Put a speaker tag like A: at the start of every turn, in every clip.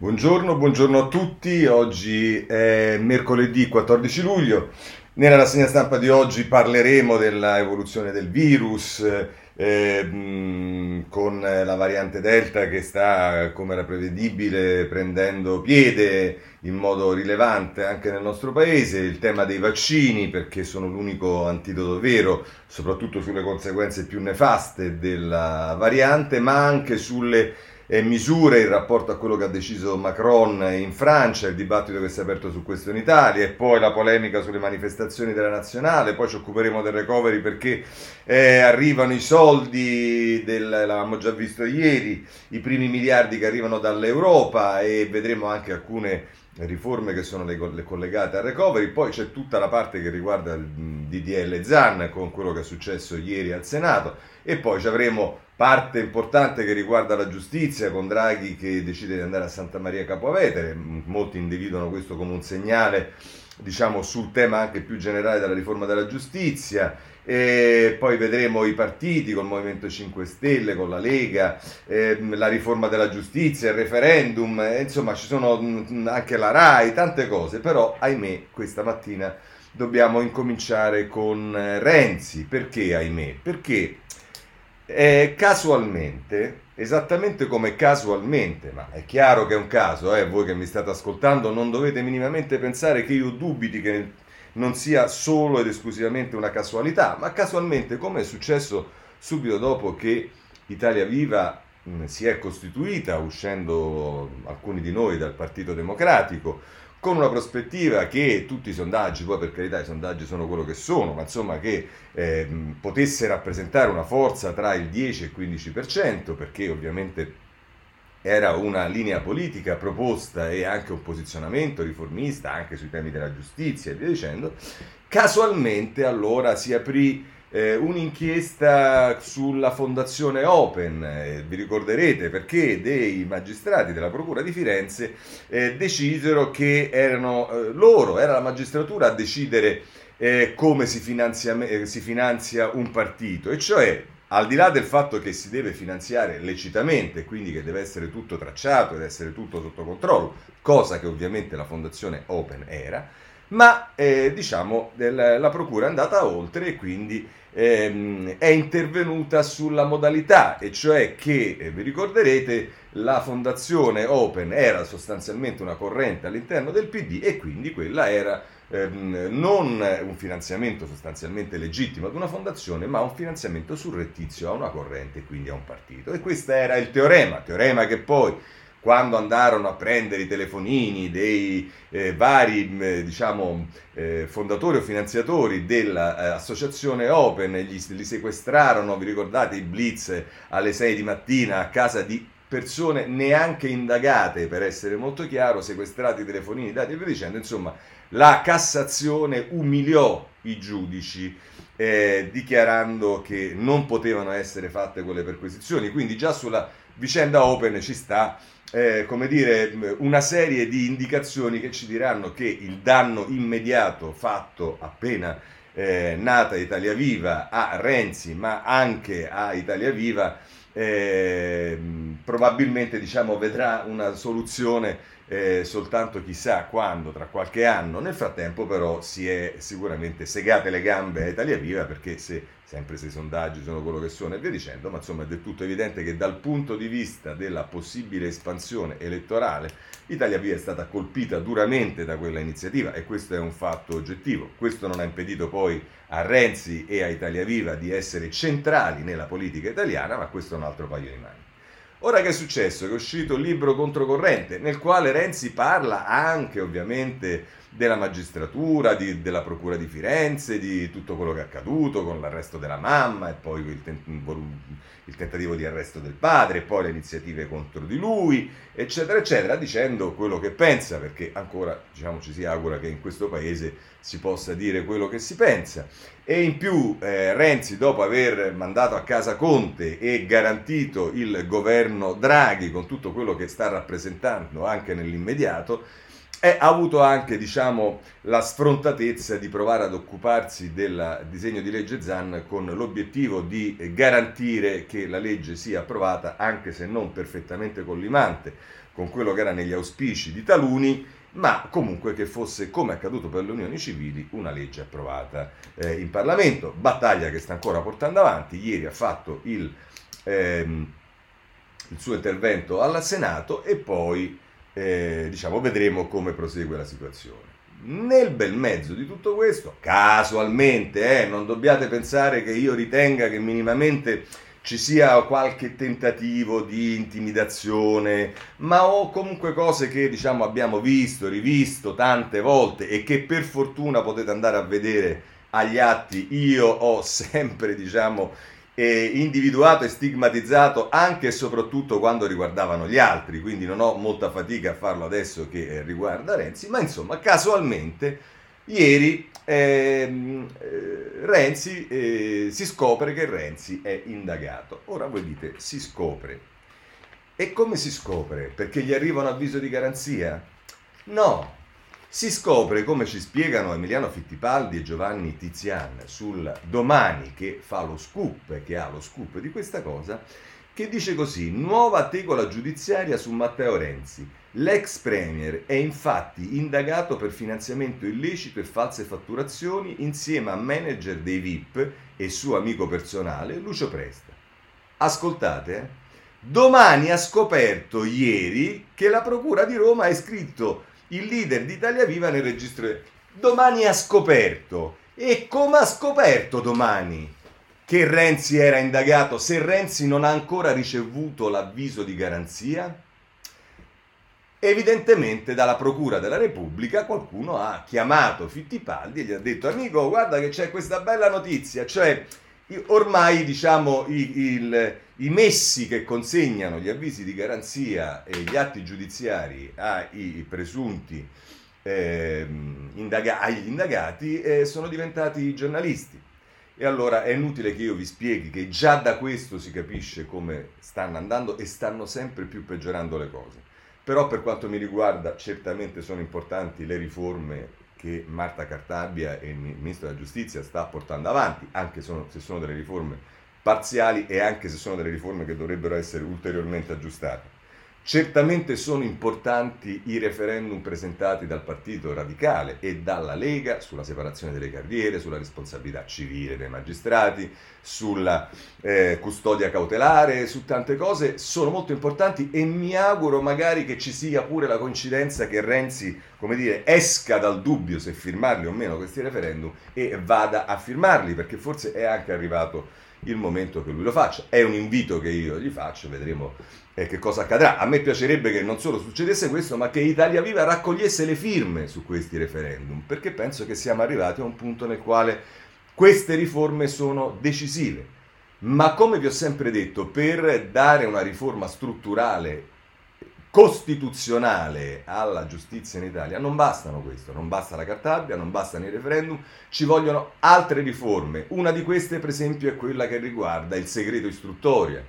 A: Buongiorno, buongiorno a tutti, oggi è mercoledì 14 luglio, nella rassegna stampa di oggi parleremo dell'evoluzione del virus eh, con la variante Delta che sta, come era prevedibile, prendendo piede in modo rilevante anche nel nostro paese, il tema dei vaccini perché sono l'unico antidoto vero, soprattutto sulle conseguenze più nefaste della variante, ma anche sulle eh, misure in rapporto a quello che ha deciso Macron in Francia, il dibattito che si è aperto su questo in Italia e poi la polemica sulle manifestazioni della nazionale, poi ci occuperemo del recovery perché eh, arrivano i soldi, del, l'avevamo già visto ieri, i primi miliardi che arrivano dall'Europa e vedremo anche alcune riforme che sono le, le collegate al recovery, poi c'è tutta la parte che riguarda il DDL ZAN con quello che è successo ieri al Senato e poi avremo parte importante che riguarda la giustizia con Draghi che decide di andare a Santa Maria Capovetere, molti individuano questo come un segnale diciamo sul tema anche più generale della riforma della giustizia e poi vedremo i partiti con il Movimento 5 Stelle, con la Lega, ehm, la riforma della giustizia, il referendum, eh, insomma ci sono mh, anche la RAI, tante cose, però ahimè questa mattina dobbiamo incominciare con eh, Renzi, perché ahimè? Perché eh, casualmente, esattamente come casualmente, ma è chiaro che è un caso, eh, voi che mi state ascoltando non dovete minimamente pensare che io dubiti che non sia solo ed esclusivamente una casualità, ma casualmente come è successo subito dopo che Italia Viva mh, si è costituita, uscendo alcuni di noi dal Partito Democratico, con una prospettiva che tutti i sondaggi, poi per carità i sondaggi sono quello che sono, ma insomma che eh, potesse rappresentare una forza tra il 10 e il 15%, perché ovviamente era una linea politica proposta e anche un posizionamento riformista anche sui temi della giustizia e via dicendo, casualmente allora si aprì eh, un'inchiesta sulla fondazione Open, eh, vi ricorderete perché dei magistrati della Procura di Firenze eh, decisero che erano eh, loro, era la magistratura a decidere eh, come si finanzia, eh, si finanzia un partito, e cioè al di là del fatto che si deve finanziare lecitamente, quindi che deve essere tutto tracciato ed essere tutto sotto controllo, cosa che ovviamente la fondazione Open era, ma eh, diciamo la procura è andata oltre e quindi ehm, è intervenuta sulla modalità, e cioè che, eh, vi ricorderete, la fondazione Open era sostanzialmente una corrente all'interno del PD e quindi quella era ehm, non un finanziamento sostanzialmente legittimo ad una fondazione, ma un finanziamento surrettizio a una corrente, quindi a un partito. E questo era il teorema, teorema che poi quando andarono a prendere i telefonini dei eh, vari eh, diciamo, eh, fondatori o finanziatori dell'associazione Open, gli, li sequestrarono, vi ricordate, i blitz alle 6 di mattina a casa di persone neanche indagate, per essere molto chiaro, sequestrati i telefonini, dati e via dicendo, insomma, la Cassazione umiliò i giudici eh, dichiarando che non potevano essere fatte quelle perquisizioni, quindi già sulla vicenda Open ci sta eh, come dire, una serie di indicazioni che ci diranno che il danno immediato fatto appena eh, nata Italia Viva a Renzi, ma anche a Italia Viva, eh, probabilmente diciamo, vedrà una soluzione eh, soltanto chissà quando, tra qualche anno. Nel frattempo però si è sicuramente segate le gambe a Italia Viva perché se, sempre se i sondaggi sono quello che sono e via dicendo, ma insomma è del tutto evidente che dal punto di vista della possibile espansione elettorale Italia Viva è stata colpita duramente da quella iniziativa e questo è un fatto oggettivo. Questo non ha impedito poi a Renzi e a Italia Viva di essere centrali nella politica italiana, ma questo è un altro paio di mani. Ora che è successo? Che è uscito il libro Controcorrente, nel quale Renzi parla anche ovviamente della magistratura, di, della Procura di Firenze, di tutto quello che è accaduto con l'arresto della mamma e poi il, tent- il, tentativo di arresto del padre e poi le iniziative contro di lui, eccetera, eccetera, dicendo quello che pensa, perché ancora diciamo, ci si augura che in questo paese si possa dire quello che si pensa. E in più eh, Renzi, dopo aver mandato a casa Conte e garantito il governo Draghi con tutto quello che sta rappresentando anche nell'immediato, e ha avuto anche diciamo, la sfrontatezza di provare ad occuparsi del disegno di legge ZAN con l'obiettivo di garantire che la legge sia approvata anche se non perfettamente collimante con quello che era negli auspici di taluni, ma comunque che fosse, come accaduto per le unioni civili, una legge approvata eh, in Parlamento. Battaglia che sta ancora portando avanti. Ieri ha fatto il, ehm, il suo intervento al Senato e poi eh, diciamo, vedremo come prosegue la situazione. Nel bel mezzo di tutto questo, casualmente, eh, non dobbiate pensare che io ritenga che minimamente ci sia qualche tentativo di intimidazione, ma ho comunque cose che diciamo abbiamo visto, rivisto tante volte e che per fortuna potete andare a vedere agli atti. Io ho sempre diciamo eh, individuato e stigmatizzato anche e soprattutto quando riguardavano gli altri, quindi non ho molta fatica a farlo adesso che eh, riguarda Renzi, ma insomma casualmente ieri ehm, eh, Renzi, eh, si scopre che Renzi è indagato. Ora voi dite, si scopre. E come si scopre? Perché gli arriva un avviso di garanzia? No, si scopre, come ci spiegano Emiliano Fittipaldi e Giovanni Tizian sul domani che fa lo scoop, che ha lo scoop di questa cosa, che dice così, nuova tegola giudiziaria su Matteo Renzi. L'ex premier è infatti indagato per finanziamento illecito e false fatturazioni insieme a manager dei VIP e suo amico personale Lucio Presta. Ascoltate, eh? domani ha scoperto ieri che la Procura di Roma ha iscritto il leader di Italia Viva nel registro. Domani ha scoperto. E come ha scoperto domani che Renzi era indagato se Renzi non ha ancora ricevuto l'avviso di garanzia? Evidentemente dalla Procura della Repubblica qualcuno ha chiamato Fittipaldi e gli ha detto amico guarda che c'è questa bella notizia, cioè ormai diciamo i, il, i messi che consegnano gli avvisi di garanzia e gli atti giudiziari ai presunti eh, indaga- agli indagati eh, sono diventati giornalisti. E allora è inutile che io vi spieghi che già da questo si capisce come stanno andando e stanno sempre più peggiorando le cose. Però per quanto mi riguarda certamente sono importanti le riforme che Marta Cartabia e il Ministro della Giustizia sta portando avanti, anche se sono delle riforme parziali e anche se sono delle riforme che dovrebbero essere ulteriormente aggiustate. Certamente sono importanti i referendum presentati dal Partito Radicale e dalla Lega sulla separazione delle carriere, sulla responsabilità civile dei magistrati, sulla eh, custodia cautelare, su tante cose, sono molto importanti e mi auguro magari che ci sia pure la coincidenza che Renzi, come dire, esca dal dubbio se firmarli o meno questi referendum e vada a firmarli, perché forse è anche arrivato il momento che lui lo faccia. È un invito che io gli faccio, vedremo eh, che cosa accadrà. A me piacerebbe che non solo succedesse questo, ma che Italia Viva raccogliesse le firme su questi referendum, perché penso che siamo arrivati a un punto nel quale queste riforme sono decisive. Ma come vi ho sempre detto, per dare una riforma strutturale costituzionale alla giustizia in Italia non bastano questo, non basta la Cartabia, non bastano i referendum, ci vogliono altre riforme. Una di queste, per esempio, è quella che riguarda il segreto istruttoria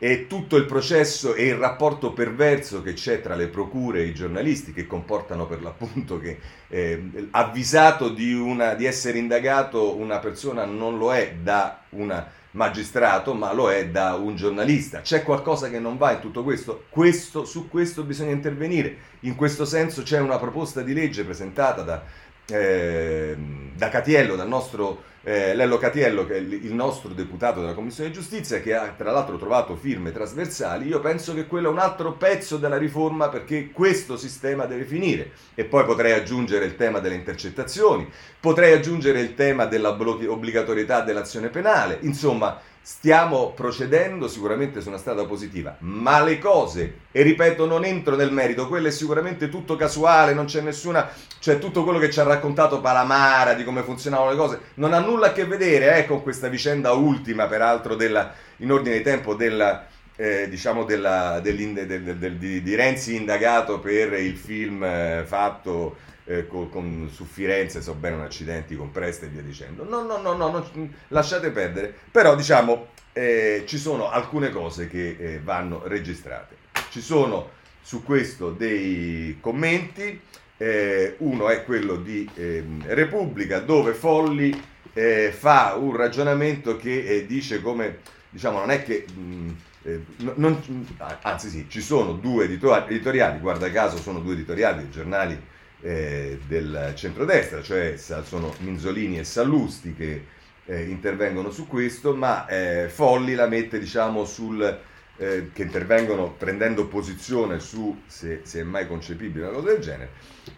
A: e tutto il processo e il rapporto perverso che c'è tra le procure e i giornalisti che comportano per l'appunto che eh, avvisato di, una, di essere indagato una persona non lo è da un magistrato ma lo è da un giornalista. C'è qualcosa che non va in tutto questo? questo su questo bisogna intervenire. In questo senso c'è una proposta di legge presentata da, eh, da Catiello, dal nostro eh, Lello Catiello, che è il nostro deputato della Commissione Giustizia, che ha tra l'altro trovato firme trasversali, io penso che quello è un altro pezzo della riforma perché questo sistema deve finire. E poi potrei aggiungere il tema delle intercettazioni, potrei aggiungere il tema dell'obbligatorietà dell'azione penale, insomma stiamo procedendo sicuramente su una strada positiva, ma le cose, e ripeto, non entro nel merito, quello è sicuramente tutto casuale, non c'è nessuna, cioè tutto quello che ci ha raccontato Palamara di come funzionavano le cose, non ha nulla a che vedere eh, con questa vicenda ultima, peraltro, della, in ordine di tempo della... Eh, diciamo della, del, del, di, di, Renzi indagato per il film eh, fatto eh, con, con, su Firenze, so bene, un accidenti con Presta e via dicendo. No, no, no, no, no lasciate perdere. Però diciamo, eh, ci sono alcune cose che eh, vanno registrate. Ci sono su questo dei commenti. Eh, uno è quello di ehm, Repubblica, dove Folli eh, fa un ragionamento che eh, dice come, diciamo, non è che... Mh, eh, non, anzi sì, ci sono due editoriali, guarda caso sono due editoriali dei giornali eh, del centrodestra, cioè sono Minzolini e Sallusti che eh, intervengono su questo, ma eh, Folli la mette diciamo sul... Eh, che intervengono prendendo posizione su se, se, è mai concepibile una cosa del genere.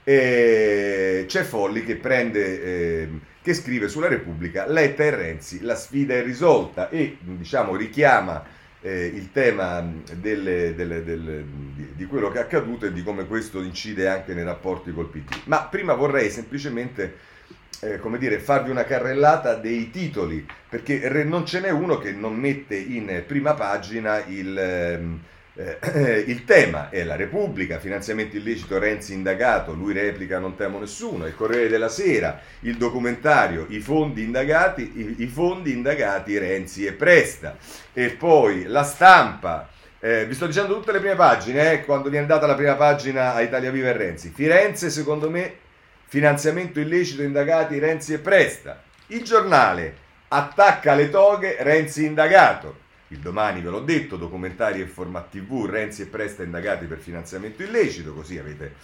A: E c'è Folli che prende, eh, che scrive sulla Repubblica, Letta e Renzi, la sfida è risolta e diciamo richiama eh, il tema delle, delle, delle, di, quello che è accaduto e di come questo incide anche nei rapporti col PD. Ma prima vorrei semplicemente eh, come dire, farvi una carrellata dei titoli, perché non ce n'è uno che non mette in prima pagina il... Ehm, eh, il tema è la Repubblica, finanziamento illecito Renzi indagato, lui replica non temo nessuno, il Corriere della Sera, il documentario, i fondi indagati, i, i fondi indagati Renzi e Presta, e poi la stampa, eh, vi sto dicendo tutte le prime pagine, eh, quando viene data la prima pagina a Italia Viva e Renzi, Firenze secondo me finanziamento illecito indagati Renzi e Presta, il giornale attacca le toghe Renzi indagato, il domani ve l'ho detto, documentari e format tv, Renzi e Presta indagati per finanziamento illecito, così avete,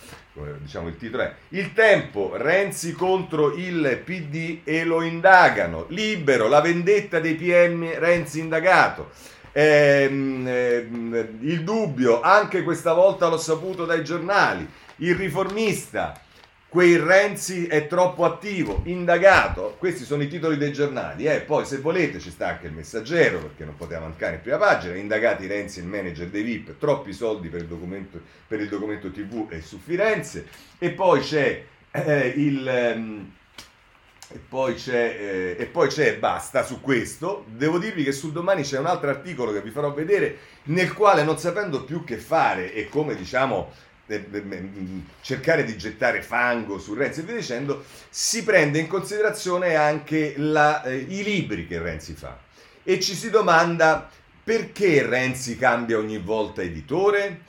A: diciamo il titolo è, il tempo, Renzi contro il PD e lo indagano, libero, la vendetta dei PM, Renzi indagato, ehm, ehm, il dubbio, anche questa volta l'ho saputo dai giornali, il riformista, Quel Renzi è troppo attivo, indagato. Questi sono i titoli dei giornali. Eh. Poi, se volete, ci sta anche il messaggero, perché non poteva mancare in prima pagina. Indagati Renzi, il manager dei VIP, troppi soldi per il documento, per il documento TV e su Firenze. E poi c'è eh, il. Ehm, e poi, c'è, eh, e poi c'è, basta su questo. Devo dirvi che sul domani c'è un altro articolo che vi farò vedere, nel quale non sapendo più che fare e come diciamo cercare di gettare fango su Renzi e via dicendo, si prende in considerazione anche la, eh, i libri che Renzi fa e ci si domanda perché Renzi cambia ogni volta editore,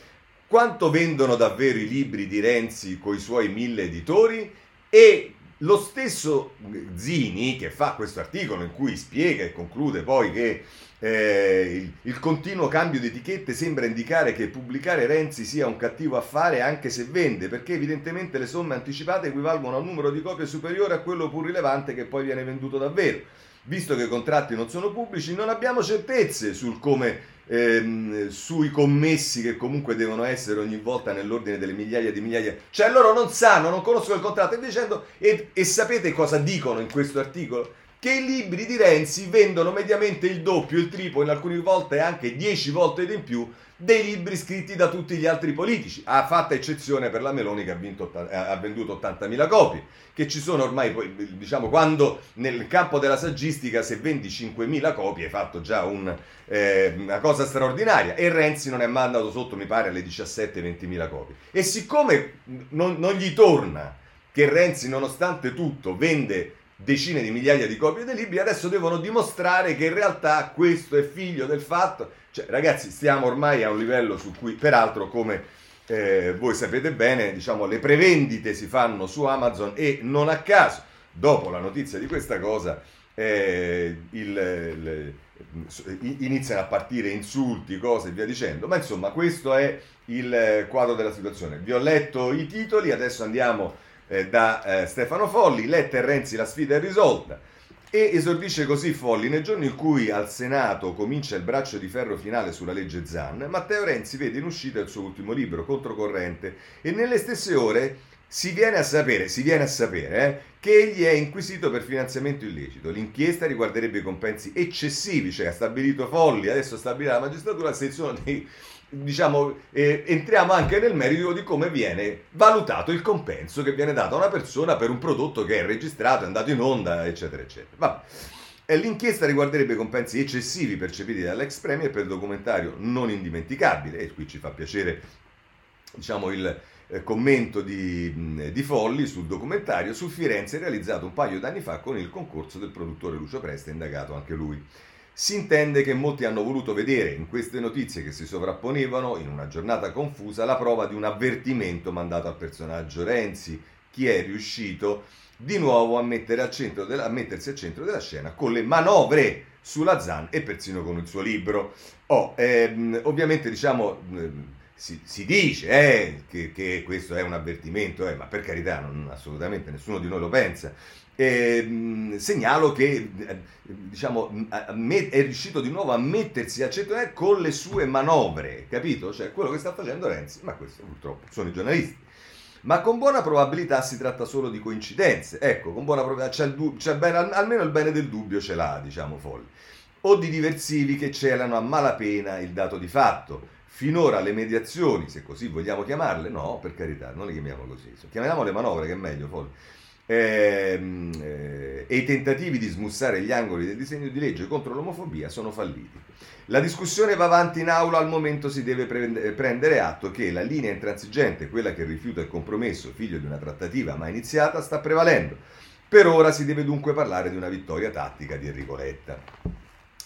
A: quanto vendono davvero i libri di Renzi con i suoi mille editori? E lo stesso Zini che fa questo articolo in cui spiega e conclude poi che eh, il, il, continuo cambio di etichette sembra indicare che pubblicare Renzi sia un cattivo affare anche se vende, perché evidentemente le somme anticipate equivalgono a un numero di copie superiore a quello pur rilevante che poi viene venduto davvero. Visto che i contratti non sono pubblici, non abbiamo certezze sul come ehm, sui commessi che comunque devono essere ogni volta nell'ordine delle migliaia di migliaia. Cioè loro non sanno, non conoscono il contratto e dicendo e, e sapete cosa dicono in questo articolo? Che i libri di Renzi vendono mediamente il doppio, il triplo, in alcune volte anche 10 volte di più dei libri scritti da tutti gli altri politici, ha fatta eccezione per la Meloni che ha, vinto, ha venduto 80.000 copie, che ci sono ormai, diciamo, quando nel campo della saggistica se vendi 5.000 copie hai fatto già un, eh, una cosa straordinaria e Renzi non è mai andato sotto, mi pare, alle 17-20.000 copie. E siccome non, non gli torna che Renzi, nonostante tutto, vende decine di migliaia di copie dei libri, adesso devono dimostrare che in realtà questo è figlio del fatto. Cioè, ragazzi, stiamo ormai a un livello su cui, peraltro, come eh, voi sapete bene, diciamo, le prevendite si fanno su Amazon e non a caso, dopo la notizia di questa cosa, eh, il, il, iniziano a partire insulti, cose e via dicendo. Ma insomma, questo è il quadro della situazione. Vi ho letto i titoli, adesso andiamo eh, da eh, Stefano Folli, Letta e Renzi la sfida è risolta. E esordisce così Folli nel giorno in cui al Senato comincia il braccio di ferro finale sulla legge Zan, Matteo Renzi vede in uscita il suo ultimo libro, Controcorrente, e nelle stesse ore si viene a sapere, viene a sapere eh, che egli è inquisito per finanziamento illecito. L'inchiesta riguarderebbe i compensi eccessivi, cioè ha stabilito Folli, adesso stabilirà la magistratura la sezione dei diciamo, eh, entriamo anche nel merito di come viene valutato il compenso che viene dato a una persona per un prodotto che è registrato, è andato in onda, eccetera, eccetera. Vabbè. L'inchiesta riguarderebbe i compensi eccessivi percepiti dall'ex premier per documentario non indimenticabile, e qui ci fa piacere diciamo, il eh, commento di, di, Folli sul documentario su Firenze realizzato un paio d'anni fa con il concorso del produttore Lucio Presta, indagato anche lui. Si intende che molti hanno voluto vedere in queste notizie che si sovrapponevano in una giornata confusa la prova di un avvertimento mandato al personaggio Renzi, chi è riuscito di nuovo a, al della, a mettersi al centro della scena con le manovre sulla Zan e persino con il suo libro. Oh, ehm, ovviamente diciamo ehm, si, si dice eh, che, che, questo è un avvertimento, eh, ma per carità non, assolutamente nessuno di noi lo pensa. Eh, segnalo che diciamo, è riuscito di nuovo a mettersi al centro eh, con le sue manovre, capito? Cioè quello che sta facendo Renzi, ma questo purtroppo sono i giornalisti. Ma con buona probabilità si tratta solo di coincidenze. Ecco, con buona probabilità c'è, il, c'è bene, almeno il bene del dubbio ce l'ha, diciamo Folli. O di diversivi che celano a malapena il dato di fatto Finora le mediazioni, se così vogliamo chiamarle, no, per carità, non le chiamiamo così, chiamiamo le manovre che è meglio, poi. Ehm, eh, e i tentativi di smussare gli angoli del disegno di legge contro l'omofobia sono falliti. La discussione va avanti in aula, al momento si deve prendere atto che la linea intransigente, quella che rifiuta il compromesso, figlio di una trattativa mai iniziata, sta prevalendo. Per ora si deve dunque parlare di una vittoria tattica di Enrico Letta.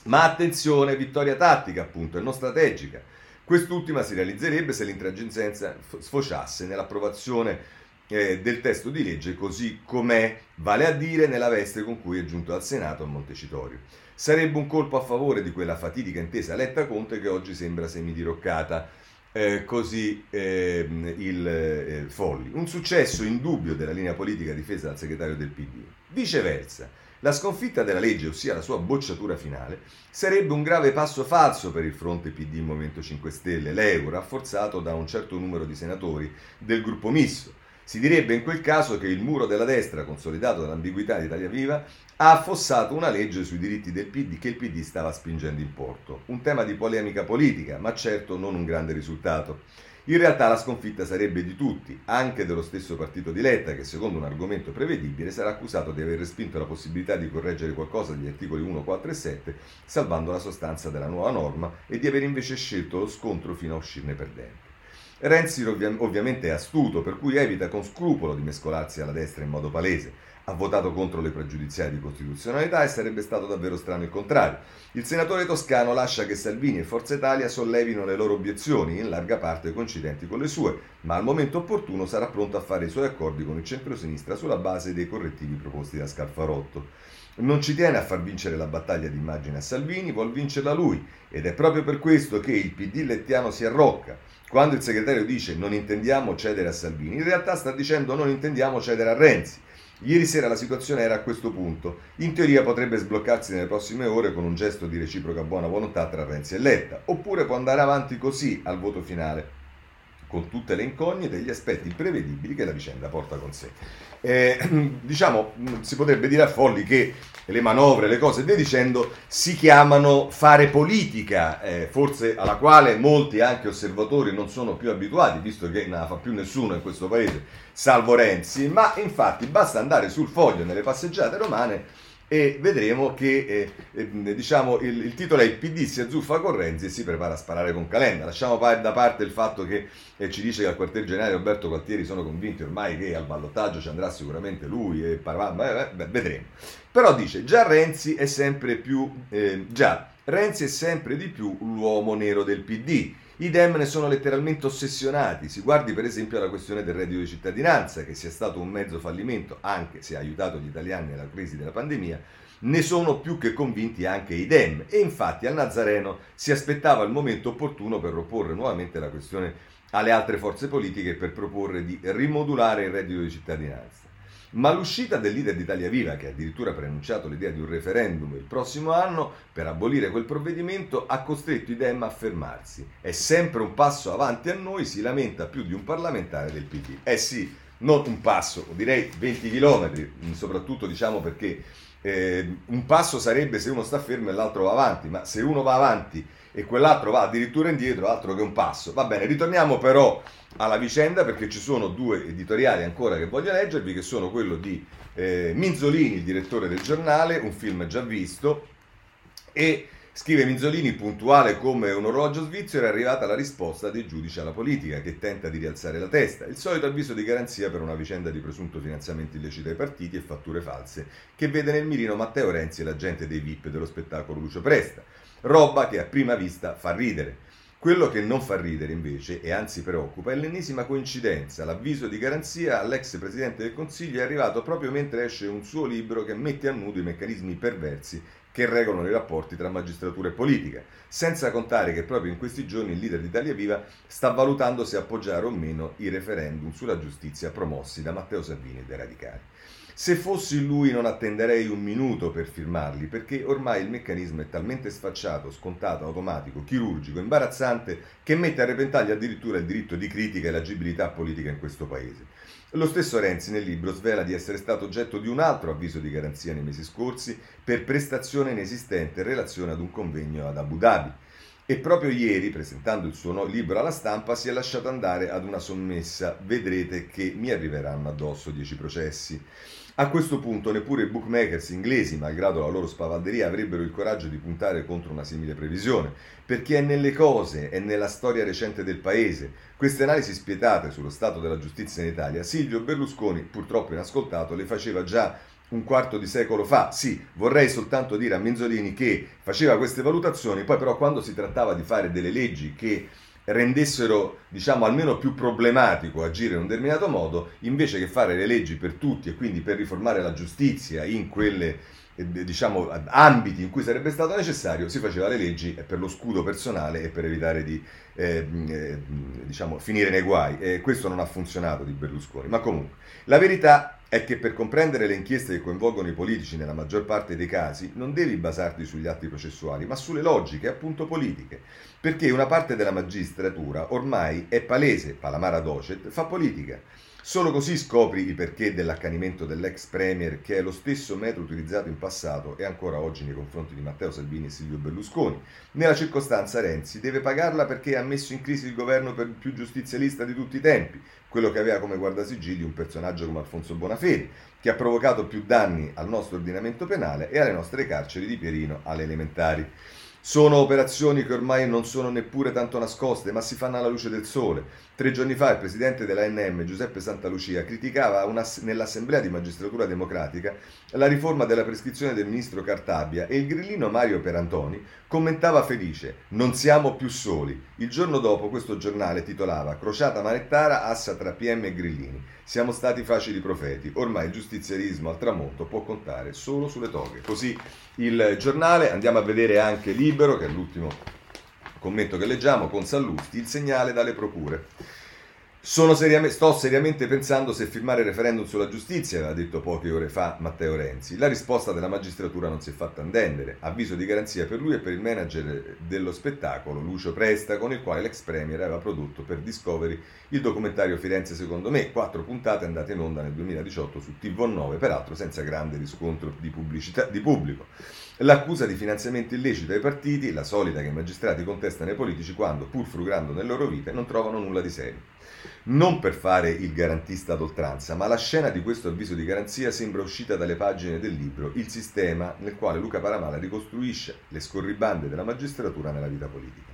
A: Ma attenzione, vittoria tattica appunto e non strategica. Quest'ultima si realizzerebbe se l'intransigenza sfociasse nell'approvazione eh, del testo di legge così com'è, vale a dire nella veste con cui è giunto al Senato a Montecitorio. Sarebbe un colpo a favore di quella fatidica intesa Letta Conte che oggi sembra semidiroccata. Eh, così eh, il eh, Folli. Un successo indubbio della linea politica difesa dal segretario del PD. Viceversa, la sconfitta della legge, ossia la sua bocciatura finale, sarebbe un grave passo falso per il fronte PD Movimento 5 Stelle, l'EU, rafforzato da un certo numero di senatori del gruppo misto. Si direbbe in quel caso che il muro della destra, consolidato dall'ambiguità di Italia Viva, ha affossato una legge sui diritti del PD che il PD stava spingendo in porto. Un tema di polemica politica, ma certo non un grande risultato. In realtà la sconfitta sarebbe di tutti, anche dello stesso partito di Letta, che secondo un argomento prevedibile sarà accusato di aver respinto la possibilità di correggere qualcosa degli articoli 1, 4 e 7, salvando la sostanza della nuova norma, e di aver invece scelto lo scontro fino a uscirne perdente. Renzi ovviamente è astuto, per cui evita con scrupolo di mescolarsi alla destra in modo palese ha votato contro le pregiudiziali di costituzionalità e sarebbe stato davvero strano il contrario. Il senatore toscano lascia che Salvini e Forza Italia sollevino le loro obiezioni, in larga parte coincidenti con le sue, ma al momento opportuno sarà pronto a fare i suoi accordi con il centro-sinistra sulla base dei correttivi proposti da Scalfarotto. Non ci tiene a far vincere la battaglia di immagine a Salvini, vuol vincerla lui ed è proprio per questo che il PD lettiano si arrocca. Quando il segretario dice non intendiamo cedere a Salvini, in realtà sta dicendo non intendiamo cedere a Renzi Ieri sera la situazione era a questo punto. In teoria potrebbe sbloccarsi nelle prossime ore con un gesto di reciproca buona volontà tra Renzi e Letta, oppure può andare avanti così al voto finale con tutte le incognite e gli aspetti imprevedibili che la vicenda porta con sé. Eh, diciamo, si potrebbe dire a Folli che le manovre, le cose via dicendo, si chiamano fare politica, eh, forse alla quale molti anche osservatori non sono più abituati, visto che non la fa più nessuno in questo paese, salvo Renzi, ma infatti basta andare sul foglio nelle passeggiate romane e vedremo che eh, eh, diciamo, il, il, titolo è il PD si azzuffa con Renzi e si prepara a sparare con Calenda. Lasciamo da parte il fatto che eh, ci dice che al quartier generale Roberto Gualtieri sono convinti ormai che al ballottaggio ci andrà sicuramente lui e parla, beh, beh, vedremo. Però dice già Renzi è sempre più eh, già Renzi è sempre di più l'uomo nero del PD i Dem ne sono letteralmente ossessionati. Si guardi per esempio alla questione del reddito di cittadinanza, che sia stato un mezzo fallimento, anche se ha aiutato gli italiani nella crisi della pandemia, ne sono più che convinti anche i Dem. E infatti al Nazareno si aspettava il momento opportuno per proporre nuovamente la questione alle altre forze politiche per proporre di rimodulare il reddito di cittadinanza. Ma l'uscita del leader di Italia Viva, che ha addirittura preannunciato l'idea di un referendum il prossimo anno per abolire quel provvedimento, ha costretto i Dem a fermarsi. È sempre un passo avanti a noi, si lamenta più di un parlamentare del PD. Eh sì, non un passo, direi 20 km, soprattutto diciamo perché eh, un passo sarebbe se uno sta fermo e l'altro va avanti, ma se uno va avanti e quell'altro va addirittura indietro, altro che un passo. Va bene, ritorniamo però alla vicenda perché ci sono due editoriali ancora che voglio leggervi, che sono quello di eh, Minzolini, il direttore del giornale, un film già visto, e scrive Minzolini, puntuale come un orologio svizzero, è arrivata la risposta dei giudici alla politica che tenta di rialzare la testa, il solito avviso di garanzia per una vicenda di presunto finanziamento illecito ai partiti e fatture false, che vede nel mirino Matteo Renzi e l'agente dei VIP dello spettacolo Lucio Presta roba che a prima vista fa ridere. Quello che non fa ridere invece, e anzi preoccupa, è l'ennesima coincidenza. L'avviso di garanzia all'ex Presidente del Consiglio è arrivato proprio mentre esce un suo libro che mette a nudo i meccanismi perversi che regolano i rapporti tra magistratura e politica, senza contare che proprio in questi giorni il leader di Italia Viva sta valutando se appoggiare o meno i referendum sulla giustizia promossi da Matteo Salvini e dai radicali. Se fossi lui non attenderei un minuto per firmarli, perché ormai il meccanismo è talmente sfacciato, scontato, automatico, chirurgico, imbarazzante, che mette a repentaglio addirittura il diritto di critica e l'agibilità politica in questo paese. Lo stesso Renzi nel libro svela di essere stato oggetto di un altro avviso di garanzia nei mesi scorsi per prestazione inesistente in relazione ad un convegno ad Abu Dhabi. E proprio ieri, presentando il suo libro alla stampa, si è lasciato andare ad una sommessa. Vedrete che mi arriveranno addosso dieci processi. A questo punto neppure i bookmakers inglesi, malgrado la loro spavalderia, avrebbero il coraggio di puntare contro una simile previsione, perché è nelle cose, è nella storia recente del paese. Queste analisi spietate sullo stato della giustizia in Italia, Silvio Berlusconi, purtroppo inascoltato, le faceva già un quarto di secolo fa. Sì, vorrei soltanto dire a Menzolini che faceva queste valutazioni, poi però quando si trattava di fare delle leggi che rendessero diciamo almeno più problematico agire in un determinato modo invece che fare le leggi per tutti e quindi per riformare la giustizia in quelle eh, diciamo ambiti in cui sarebbe stato necessario si faceva le leggi per lo scudo personale e per evitare di eh, eh, diciamo finire nei guai. E questo non ha funzionato di Berlusconi. Ma comunque la verità è che per comprendere le inchieste che coinvolgono i politici nella maggior parte dei casi non devi basarti sugli atti processuali, ma sulle logiche, appunto politiche, perché una parte della magistratura ormai è palese, palamara docet, fa politica. Solo così scopri il perché dell'accanimento dell'ex premier, che è lo stesso metodo utilizzato in passato e ancora oggi nei confronti di Matteo Salvini e Silvio Berlusconi. Nella circostanza Renzi deve pagarla perché ha messo in crisi il governo per più giustizialista di tutti i tempi, quello che aveva come guardasigilli un personaggio come Alfonso Bonafede, che ha provocato più danni al nostro ordinamento penale e alle nostre carceri di Pierino alle elementari. Sono operazioni che ormai non sono neppure tanto nascoste, ma si fanno alla luce del sole. Tre giorni fa il presidente dell'ANM, Giuseppe Santalucia, criticava una, nell'Assemblea di Magistratura Democratica la riforma della prescrizione del ministro Cartabia e il grillino Mario Perantoni commentava felice «Non siamo più soli». Il giorno dopo questo giornale titolava «Crociata manettara, assa tra PM e grillini». Siamo stati facili profeti, ormai il giustiziarismo al tramonto può contare solo sulle toghe. Così il giornale, andiamo a vedere anche Libero, che è l'ultimo commento che leggiamo, con Sallusti, il segnale dalle procure. Seriamente, sto seriamente pensando se firmare referendum sulla giustizia, aveva detto poche ore fa Matteo Renzi. La risposta della magistratura non si è fatta attendere. Avviso di garanzia per lui e per il manager dello spettacolo, Lucio Presta, con il quale l'ex premier aveva prodotto per Discovery il documentario Firenze secondo me, quattro puntate andate in onda nel 2018 su TV9, peraltro senza grande riscontro di, di pubblico. L'accusa di finanziamento illecito ai partiti, la solita che i magistrati contestano ai politici quando, pur frugando nelle loro vite, non trovano nulla di serio non per fare il garantista d'oltranza, ma la scena di questo avviso di garanzia sembra uscita dalle pagine del libro Il sistema nel quale Luca Paramala ricostruisce le scorribande della magistratura nella vita politica.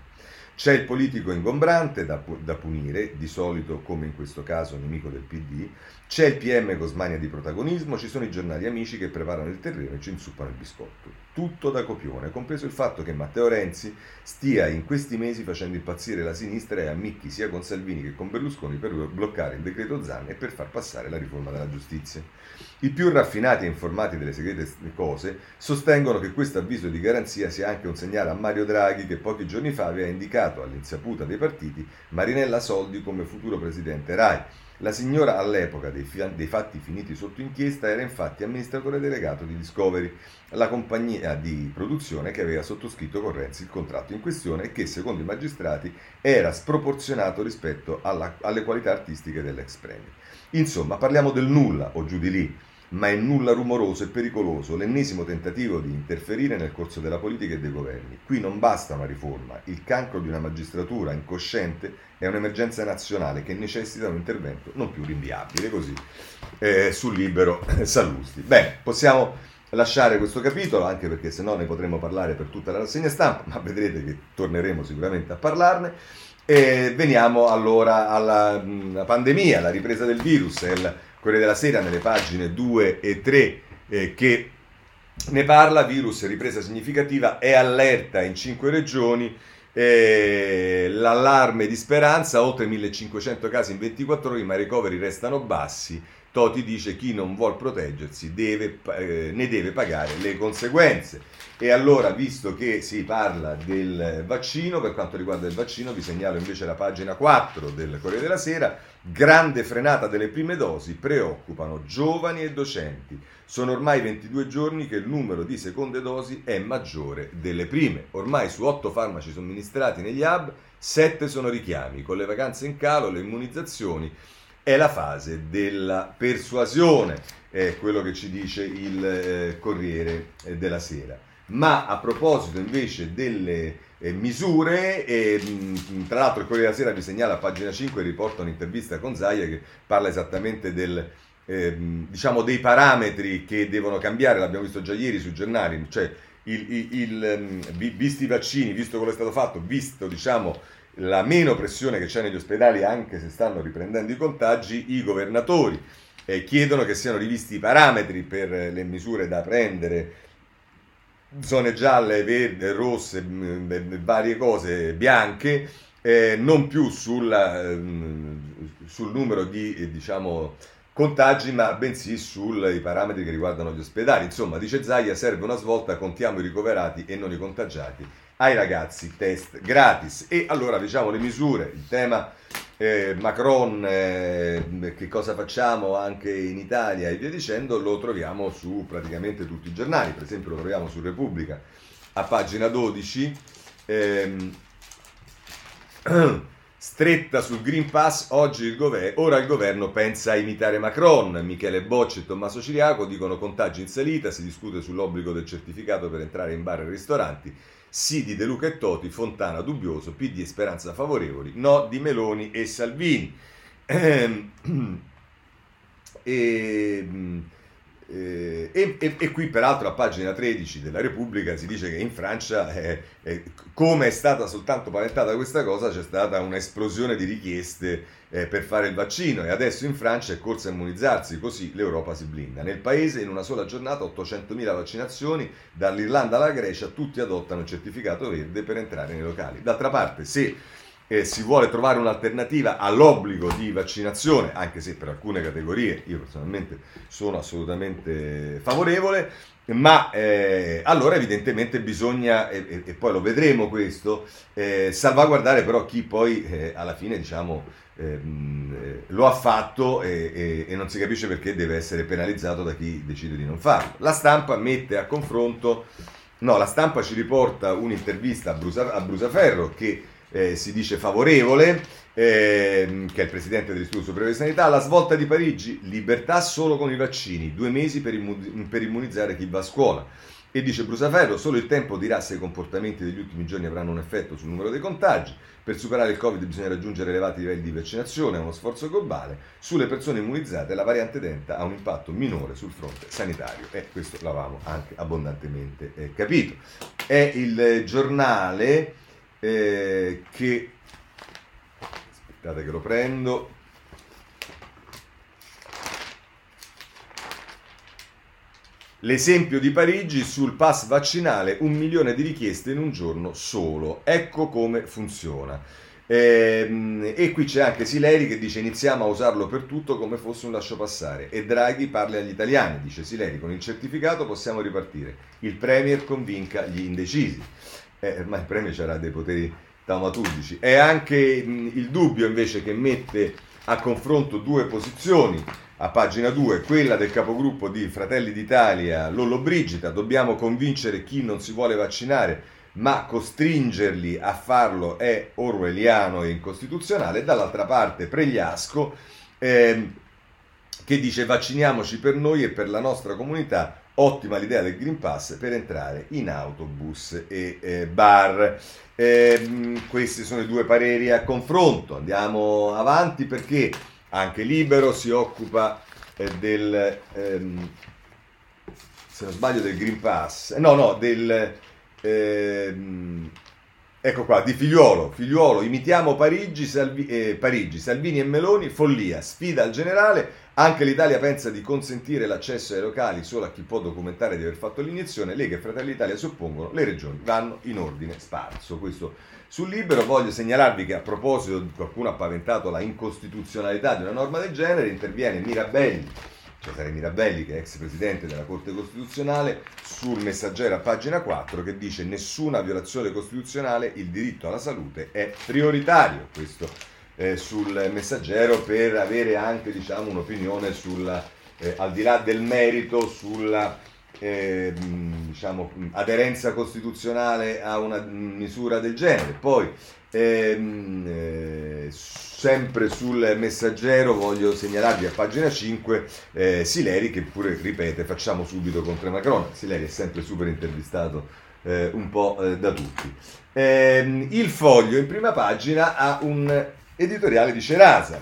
A: C'è il politico ingombrante da, da, punire, di solito come in questo caso nemico del PD, c'è il PM con smania di protagonismo, ci sono i giornali amici che preparano il terreno e ci insuppano il biscotto. Tutto da copione, compreso il fatto che Matteo Renzi stia in questi mesi facendo impazzire la sinistra e ammicchi sia con Salvini che con Berlusconi per bloccare il decreto Zan e per far passare la riforma della giustizia. I più raffinati e informati delle segrete cose sostengono che questo avviso di garanzia sia anche un segnale a Mario Draghi che pochi giorni fa aveva indicato all'insaputa dei partiti Marinella Soldi come futuro presidente RAI. La signora all'epoca dei, dei, fatti finiti sotto inchiesta era infatti amministratore delegato di Discovery, la compagnia di produzione che aveva sottoscritto con Renzi il contratto in questione e che, secondo i magistrati, era sproporzionato rispetto alla, alle qualità artistiche dell'ex premier. Insomma, parliamo del nulla o giù di lì ma è nulla rumoroso e pericoloso l'ennesimo tentativo di interferire nel corso della politica e dei governi. Qui non basta una riforma, il cancro di una magistratura incosciente è un'emergenza nazionale che necessita un intervento non più rinviabile, così eh, sul libero Sallusti. Bene, possiamo lasciare questo capitolo, anche perché se no ne potremmo parlare per tutta la rassegna stampa, ma vedrete che torneremo sicuramente a parlarne. E veniamo allora alla, alla pandemia, alla ripresa del virus. Il, Corriere della Sera nelle pagine 2 e 3 eh, che ne parla, virus ripresa significativa, è allerta in 5 regioni, Eh, l'allarme di speranza, oltre 1500 casi in 24 ore, ma i ricoveri restano bassi. Toti dice chi non vuole proteggersi deve, eh, ne deve pagare le conseguenze. E allora, visto che si parla del vaccino, per quanto riguarda il vaccino, vi segnalo invece la pagina 4 del Corriere della Sera. Grande frenata delle prime dosi, preoccupano giovani e docenti. Sono ormai 22 giorni che il numero di seconde dosi è maggiore delle prime. Ormai su 8 farmaci somministrati negli hub, 7 sono richiami. Con le vacanze in calo, le immunizzazioni è la fase della persuasione, è quello che ci dice il eh, Corriere eh, della Sera. Ma a proposito invece delle eh, misure, e, mh, tra l'altro il Corriere della Sera vi segnala a pagina 5 riporta un'intervista con Zaia che parla esattamente del, ehm, diciamo dei parametri che devono cambiare, l'abbiamo visto già ieri sui giornali, cioè il, il, il, ehm, visti i vaccini, visto quello che è stato fatto, visto diciamo la meno pressione che c'è negli ospedali anche se stanno riprendendo i contagi, i governatori eh, chiedono che siano rivisti i parametri per le misure da prendere, zone gialle, verde, rosse, mm, varie cose bianche, eh, non più sulla, mh, mm, sul numero di eh, diciamo, contagi, ma bensì sui parametri che riguardano gli ospedali. Insomma, dice Zaia, serve una svolta, contiamo i ricoverati e non i contagiati ai ragazzi test gratis. E allora diciamo le misure, il tema eh, Macron, eh, che cosa facciamo anche in Italia e via dicendo, lo troviamo su praticamente tutti i giornali, per esempio lo troviamo su Repubblica a pagina 12. Ehm, stretta sul Green Pass, oggi il governo, ora il governo pensa a imitare Macron. Michele Bocci e Tommaso Ciriaco dicono contagi in salita, si discute sull'obbligo del certificato per entrare in bar e ristoranti. Sì di De Luca e Toti, Fontana dubbioso, PD e Speranza favorevoli, no di Meloni e Salvini. Ehm, e, eh, e, e, e, qui peraltro a pagina 13 della Repubblica si dice che in Francia, eh, eh, come è stata soltanto paventata questa cosa, c'è stata un'esplosione di richieste eh, per fare il vaccino e adesso in Francia è corsa a immunizzarsi, così l'Europa si blinda. Nel paese in una sola giornata 800.000 vaccinazioni, dall'Irlanda alla Grecia tutti adottano il certificato verde per entrare nei locali. D'altra parte, se eh, si vuole trovare un'alternativa all'obbligo di vaccinazione, anche se per alcune categorie io personalmente sono assolutamente favorevole, ma eh, allora evidentemente bisogna, e, e, poi lo vedremo questo, eh, salvaguardare però chi poi eh, alla fine diciamo ehm, eh, lo ha fatto e, e, non si capisce perché deve essere penalizzato da chi decide di non farlo. La stampa mette a confronto, no, la stampa ci riporta un'intervista a, Brusa, a Brusaferro che eh, si dice favorevole, eh, che è il presidente dell'Istituto Superiore di Sanità, la svolta di Parigi, libertà solo con i vaccini, due mesi per, immu- per immunizzare chi va a scuola. E dice Brusaferro, solo il tempo dirà se i comportamenti degli ultimi giorni avranno un effetto sul numero dei contagi. Per superare il Covid bisogna raggiungere elevati livelli di vaccinazione, è uno sforzo globale. Sulle persone immunizzate la variante Delta ha un impatto minore sul fronte sanitario e questo l'avevamo anche abbondantemente eh, capito. È il giornale eh, che aspettate che lo prendo L'esempio di Parigi sul pass vaccinale, un milione di richieste in un giorno solo. Ecco come funziona. E, e qui c'è anche Sileri che dice iniziamo a usarlo per tutto come fosse un lascio passare. E Draghi parla agli italiani, dice Sileri, con il certificato possiamo ripartire. Il Premier convinca gli indecisi eh, ormai il premio c'era dei poteri taumaturgici. È anche mh, il dubbio invece che mette a confronto due posizioni. A pagina 2, quella del capogruppo di Fratelli d'Italia, Lollo Brigida, dobbiamo convincere chi non si vuole vaccinare, ma costringerli a farlo è orwelliano e incostituzionale. Dall'altra parte Pregliasco, eh, che dice vacciniamoci per noi e per la nostra comunità, Ottima l'idea del Green Pass per entrare in autobus e eh, bar. Eh, questi sono i due pareri a confronto. Andiamo avanti perché anche Libero si occupa eh, del, ehm, se non sbaglio, del Green Pass. No, no, del... Ehm, ecco qua, di figliuolo, figliuolo, imitiamo Parigi, Salvi, eh, Parigi, Salvini e Meloni, follia, sfida al generale, Anche l'Italia pensa di consentire l'accesso ai locali solo a chi può documentare di aver fatto l'iniezione. Lega e Fratelli d'Italia si oppongono, le regioni vanno in ordine sparso. Questo sul libero voglio segnalarvi che a proposito, qualcuno ha paventato la incostituzionalità di una norma del genere, interviene Mirabelli, Cesare Mirabelli che è ex presidente della Corte Costituzionale, sul messaggero a pagina 4 che dice nessuna violazione costituzionale, il diritto alla salute è prioritario. Questo eh, sul messaggero per avere anche diciamo, un'opinione sulla, eh, al di là del merito sulla eh, diciamo, aderenza costituzionale a una misura del genere. Poi ehm, eh, sempre sul messaggero voglio segnalarvi a pagina 5 eh, Sileri che pure ripete facciamo subito contro Macron. Sileri è sempre super intervistato eh, un po' eh, da tutti. Ehm, il foglio in prima pagina ha un editoriale di Cerasa.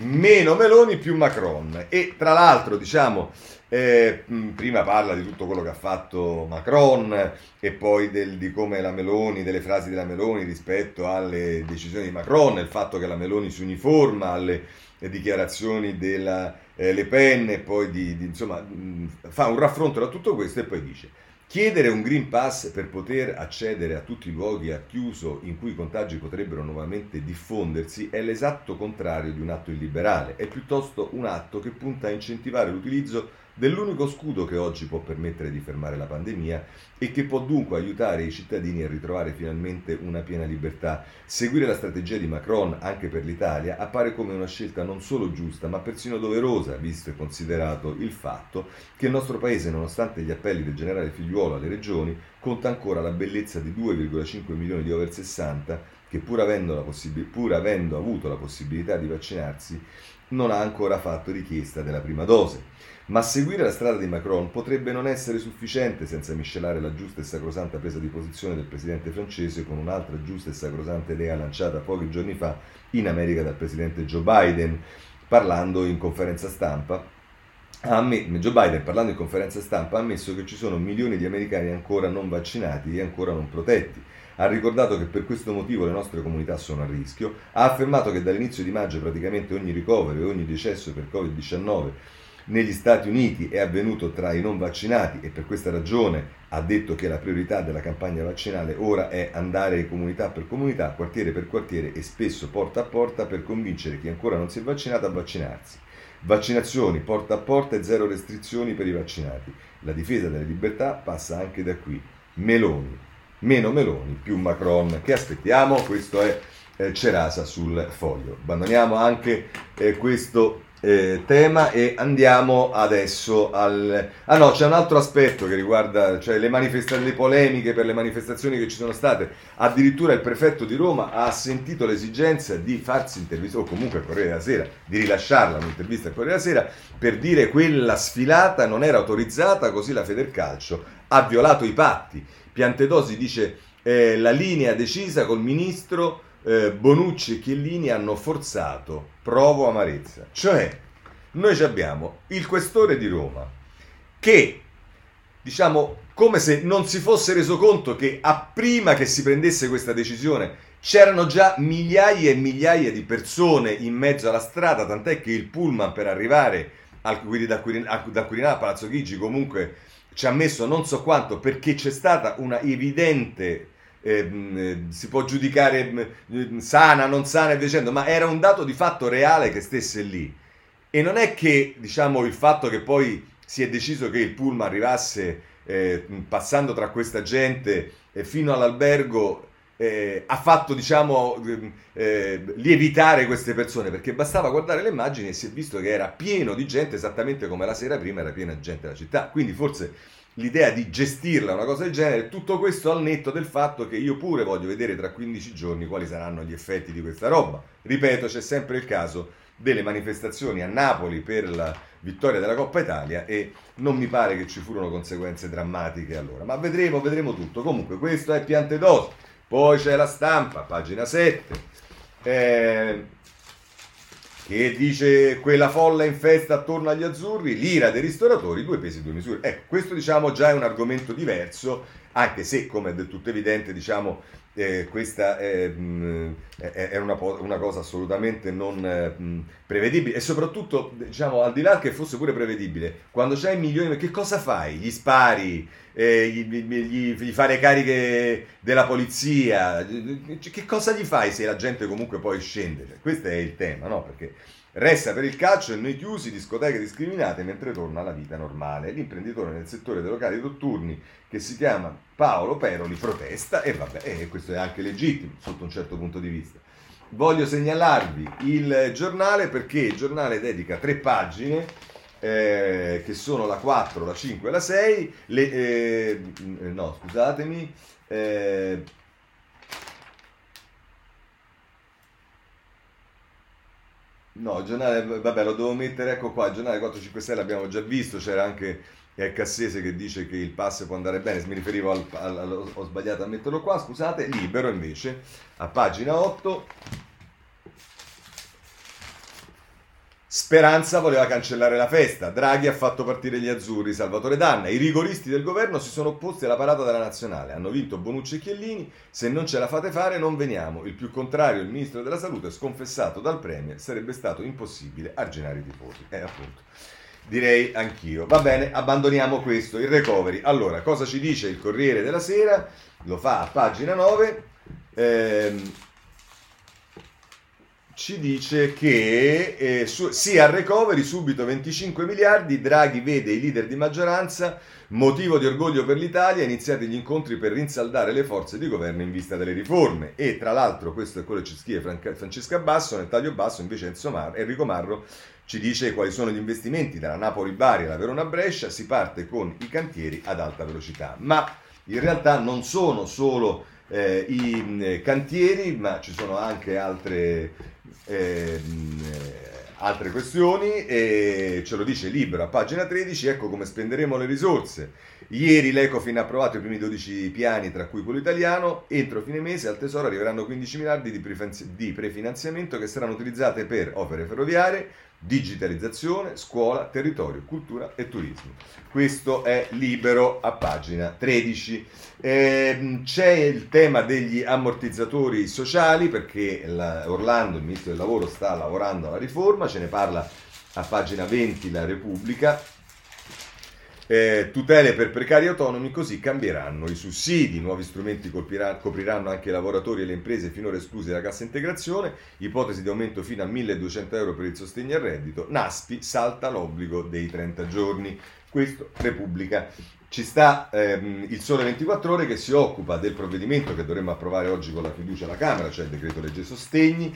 A: Meno Meloni più Macron. E tra l'altro, diciamo, eh, prima parla di tutto quello che ha fatto Macron e poi del, di come la Meloni, delle frasi della Meloni rispetto alle decisioni di Macron, il fatto che la Meloni si uniforma alle dichiarazioni della eh, Le Pen e poi di, di, insomma, fa un raffronto da tutto questo e poi dice Chiedere un Green Pass per poter accedere a tutti i luoghi a chiuso in cui i contagi potrebbero nuovamente diffondersi è l'esatto contrario di un atto illiberale, è piuttosto un atto che punta a incentivare l'utilizzo dell'unico scudo che oggi può permettere di fermare la pandemia e che può dunque aiutare i cittadini a ritrovare finalmente una piena libertà. Seguire la strategia di Macron anche per l'Italia appare come una scelta non solo giusta ma persino doverosa, visto e considerato il fatto che il nostro Paese, nonostante gli appelli del generale Figliuolo alle regioni, conta ancora la bellezza di 2,5 milioni di over 60 che pur avendo, possib- pur avendo avuto la possibilità di vaccinarsi non ha ancora fatto richiesta della prima dose. Ma seguire la strada di Macron potrebbe non essere sufficiente senza miscelare la giusta e sacrosanta presa di posizione del presidente francese con un'altra giusta e sacrosanta idea lanciata pochi giorni fa in America dal presidente Joe Biden, parlando in conferenza stampa. Joe Biden, parlando in conferenza stampa, ha ammesso che ci sono milioni di americani ancora non vaccinati e ancora non protetti ha ricordato che per questo motivo le nostre comunità sono a rischio, ha affermato che dall'inizio di maggio praticamente ogni ricovero e ogni decesso per Covid-19 negli Stati Uniti è avvenuto tra i non vaccinati e per questa ragione ha detto che la priorità della campagna vaccinale ora è andare comunità per comunità, quartiere per quartiere e spesso porta a porta per convincere chi ancora non si è vaccinato a vaccinarsi. Vaccinazioni porta a porta e zero restrizioni per i vaccinati. La difesa delle libertà passa anche da qui. Meloni, meno Meloni più Macron. Che aspettiamo? Questo è eh, Cerasa sul foglio. Abbandoniamo anche eh, questo eh, tema e andiamo adesso al... Ah no, c'è un altro aspetto che riguarda cioè le manifestazioni, le polemiche per le manifestazioni che ci sono state. Addirittura il prefetto di Roma ha sentito l'esigenza di farsi intervistare, o comunque al Corriere della Sera, di rilasciarla un'intervista al Corriere della Sera, per dire quella sfilata non era autorizzata, così la Federcalcio ha violato i patti. Piantedosi dice eh, la linea decisa col ministro eh, Bonucci e Chiellini hanno forzato, provo amarezza. Cioè, noi abbiamo il questore di Roma che, diciamo, come se non si fosse reso conto che a prima che si prendesse questa decisione c'erano già migliaia e migliaia di persone in mezzo alla strada, tant'è che il pullman per arrivare al, da, Quirinale, a Palazzo Chigi comunque ci ha messo non so quanto perché c'è stata una evidente ehm, eh, si può giudicare eh, sana, non sana e dicendo, ma era un dato di fatto reale che stesse lì. E non è che diciamo il fatto che poi si è deciso che il pullman arrivasse eh, passando tra questa gente eh, fino all'albergo eh, ha fatto diciamo ehm, eh, lievitare queste persone perché bastava guardare le immagini e si è visto che era pieno di gente esattamente come la sera prima era piena di gente della città. Quindi forse l'idea di gestirla una cosa del genere tutto questo al netto del fatto che io pure voglio vedere tra 15 giorni quali saranno gli effetti di questa roba. Ripeto c'è sempre il caso delle manifestazioni a Napoli per la vittoria della Coppa Italia e non mi pare che ci furono conseguenze drammatiche allora ma vedremo vedremo tutto. Comunque questo è Piantedosi poi c'è la stampa, pagina 7, eh, che dice quella folla in festa attorno agli azzurri, l'ira dei ristoratori, due pesi, due misure. Ecco, questo diciamo già è un argomento diverso, anche se, come è del tutto evidente, diciamo, eh, questa è, mh, è una, una, cosa assolutamente non mh, prevedibile e soprattutto, diciamo, al di là che fosse pure prevedibile, quando c'hai milioni, che cosa fai? Gli spari, eh, gli, gli, gli fai le cariche della polizia, che cosa gli fai se la gente comunque poi scende? Cioè, questo è il tema, no? Perché Resta per il calcio e noi chiusi, discoteche discriminate, mentre torna la vita normale. L'imprenditore nel settore dei locali notturni, che si chiama Paolo Peroli, protesta e vabbè, e questo è anche legittimo sotto un certo punto di vista. Voglio segnalarvi il giornale perché il giornale dedica tre pagine eh, che sono la 4, la 5 e la 6. Le, eh, no, scusatemi. Eh, No, il giornale, vabbè, lo devo mettere, ecco qua, il giornale 456 l'abbiamo già visto, c'era anche il Cassese che dice che il pass può andare bene, mi riferivo al, al, al, ho sbagliato a metterlo qua, scusate, libero invece, a pagina 8, Speranza voleva cancellare la festa, Draghi ha fatto partire gli azzurri, Salvatore Danna, i rigoristi del governo si sono opposti alla parata della nazionale, hanno vinto Bonucci e Chiellini, se non ce la fate fare non veniamo, il più contrario il ministro della salute sconfessato dal Premier, sarebbe stato impossibile arginare i tifosi. Eh appunto, direi anch'io. Va bene, abbandoniamo questo, il recovery. Allora, cosa ci dice il Corriere della Sera? Lo fa a pagina 9. Ehm, ci dice che eh, su, sì al recovery subito 25 miliardi, Draghi vede i leader di maggioranza, motivo di orgoglio per l'Italia, iniziati gli incontri per rinsaldare le forze di governo in vista delle riforme. E tra l'altro questo è quello che ci scrive Francesca Basso, nel taglio basso invece Enrico Marro ci dice quali sono gli investimenti dalla Napoli-Bari alla Verona-Brescia, si parte con i cantieri ad alta velocità, ma in realtà non sono solo eh, i eh, cantieri, ma ci sono anche altre Ehm, eh, altre questioni e ce lo dice Libero a pagina 13, ecco come spenderemo le risorse. Ieri l'Ecofin ha approvato i primi 12 piani, tra cui quello italiano, entro fine mese al Tesoro arriveranno 15 miliardi di prefinanziamento che saranno utilizzate per opere ferroviarie, digitalizzazione, scuola, territorio, cultura e turismo. Questo è libero a pagina 13. Eh, c'è il tema degli ammortizzatori sociali perché la, Orlando, il ministro del lavoro, sta lavorando alla riforma, ce ne parla a pagina 20 la Repubblica eh, tutele per precari autonomi, così cambieranno i sussidi, nuovi strumenti copriranno anche i lavoratori e le imprese finora esclusi dalla cassa integrazione, ipotesi di aumento fino a 1200 euro per il sostegno al reddito, Naspi salta l'obbligo dei 30 giorni. Questo Repubblica. Ci sta ehm, il Sole 24 Ore che si occupa del provvedimento che dovremmo approvare oggi con la fiducia alla Camera, cioè il decreto legge sostegni,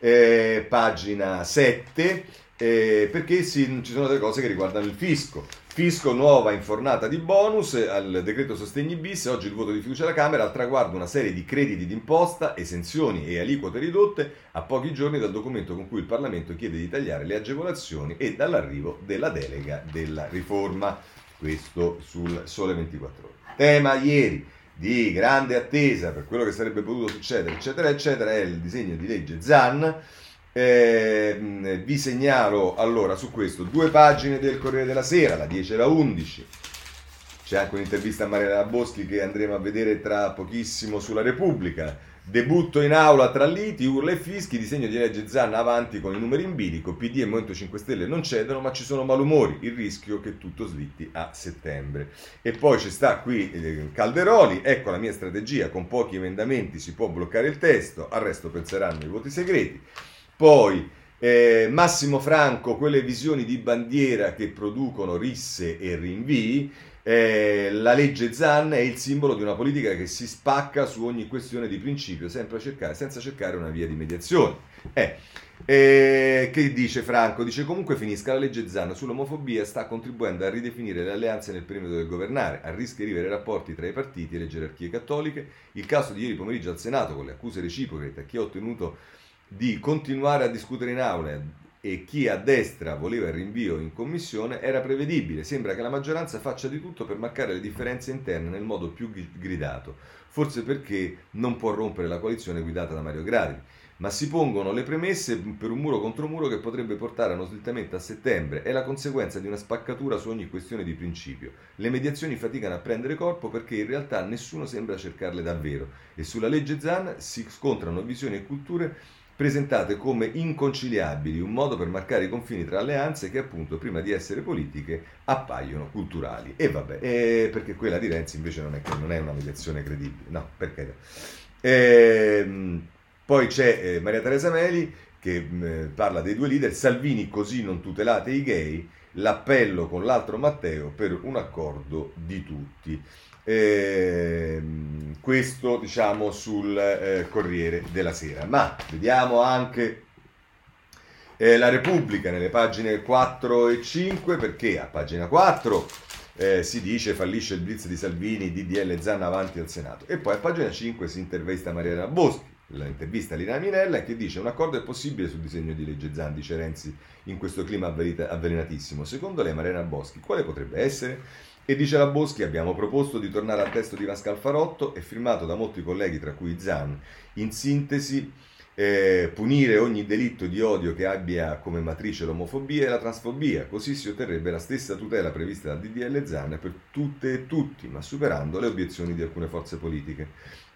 A: eh, pagina 7, eh, perché si, ci sono delle cose che riguardano il fisco. Fisco nuova infornata di bonus al decreto sostegni bis, oggi il voto di fiducia alla Camera al traguardo una serie di crediti d'imposta, esenzioni e aliquote ridotte a pochi giorni dal documento con cui il Parlamento chiede di tagliare le agevolazioni e dall'arrivo della delega della riforma. Questo sul Sole 24 ore. Tema ieri di grande attesa per quello che sarebbe potuto succedere, eccetera, eccetera, è il disegno di legge ZAN eh, vi segnalo allora su questo due pagine del Corriere della Sera, la 10 e la 11. C'è anche un'intervista a Mariana Boschi che andremo a vedere tra pochissimo sulla Repubblica. Debutto in aula tra liti, urla e fischi, disegno di legge Zanna avanti con i numeri in bilico, PD e Movimento 5 Stelle non cedono, ma ci sono malumori, il rischio che tutto slitti a settembre. E poi ci sta qui eh, Calderoli, ecco la mia strategia, con pochi emendamenti si può bloccare il testo, al resto penseranno i voti segreti. Poi eh, Massimo Franco, quelle visioni di bandiera che producono risse e rinvii. Eh, la legge Zan è il simbolo di una politica che si spacca su ogni questione di principio, cercare, senza cercare una via di mediazione. Eh, eh, che dice Franco? Dice comunque finisca la legge Zan sull'omofobia sta contribuendo a ridefinire le alleanze nel perimetro del governare, a riscrivere i rapporti tra i partiti e le gerarchie cattoliche. Il caso di ieri pomeriggio al Senato con le accuse reciproche tra chi ha ottenuto di continuare a discutere in aula e chi a destra voleva il rinvio in commissione era prevedibile. Sembra che la maggioranza faccia di tutto per marcare le differenze interne nel modo più gridato, forse perché non può rompere la coalizione guidata da Mario Draghi. ma si pongono le premesse per un muro contro muro che potrebbe portare a uno slittamento a settembre. È la conseguenza di una spaccatura su ogni questione di principio. Le mediazioni faticano a prendere corpo perché in realtà nessuno sembra cercarle davvero e sulla legge Zan si scontrano visioni e culture presentate come inconciliabili, un modo per marcare i confini tra alleanze che appunto prima di essere politiche appaiono culturali. E vabbè, eh, perché quella di Renzi invece non è, non è una mediazione credibile, no, perché... Eh, poi c'è eh, Maria Teresa Meli che mm, parla dei due leader, Salvini così non tutelate i gay, l'appello con l'altro Matteo per un accordo di tutti. Eh, questo diciamo sul eh, Corriere della Sera. Ma vediamo anche eh, la Repubblica nelle pagine 4 e 5 perché a pagina 4 eh, si dice fallisce il blitz di Salvini, DDL Zanna avanti al Senato e poi a pagina 5 si intervista Mariana Boschi l'intervista a Lina Minella che dice un accordo è possibile sul disegno di legge Zan, dice Renzi in questo clima avvelenatissimo. Secondo lei Mariana Boschi quale potrebbe essere? E dice la Boschi abbiamo proposto di tornare al testo di Pascal Farotto e firmato da molti colleghi tra cui Zan. In sintesi eh, punire ogni delitto di odio che abbia come matrice l'omofobia e la transfobia, così si otterrebbe la stessa tutela prevista dal DDL Zan per tutte e tutti, ma superando le obiezioni di alcune forze politiche.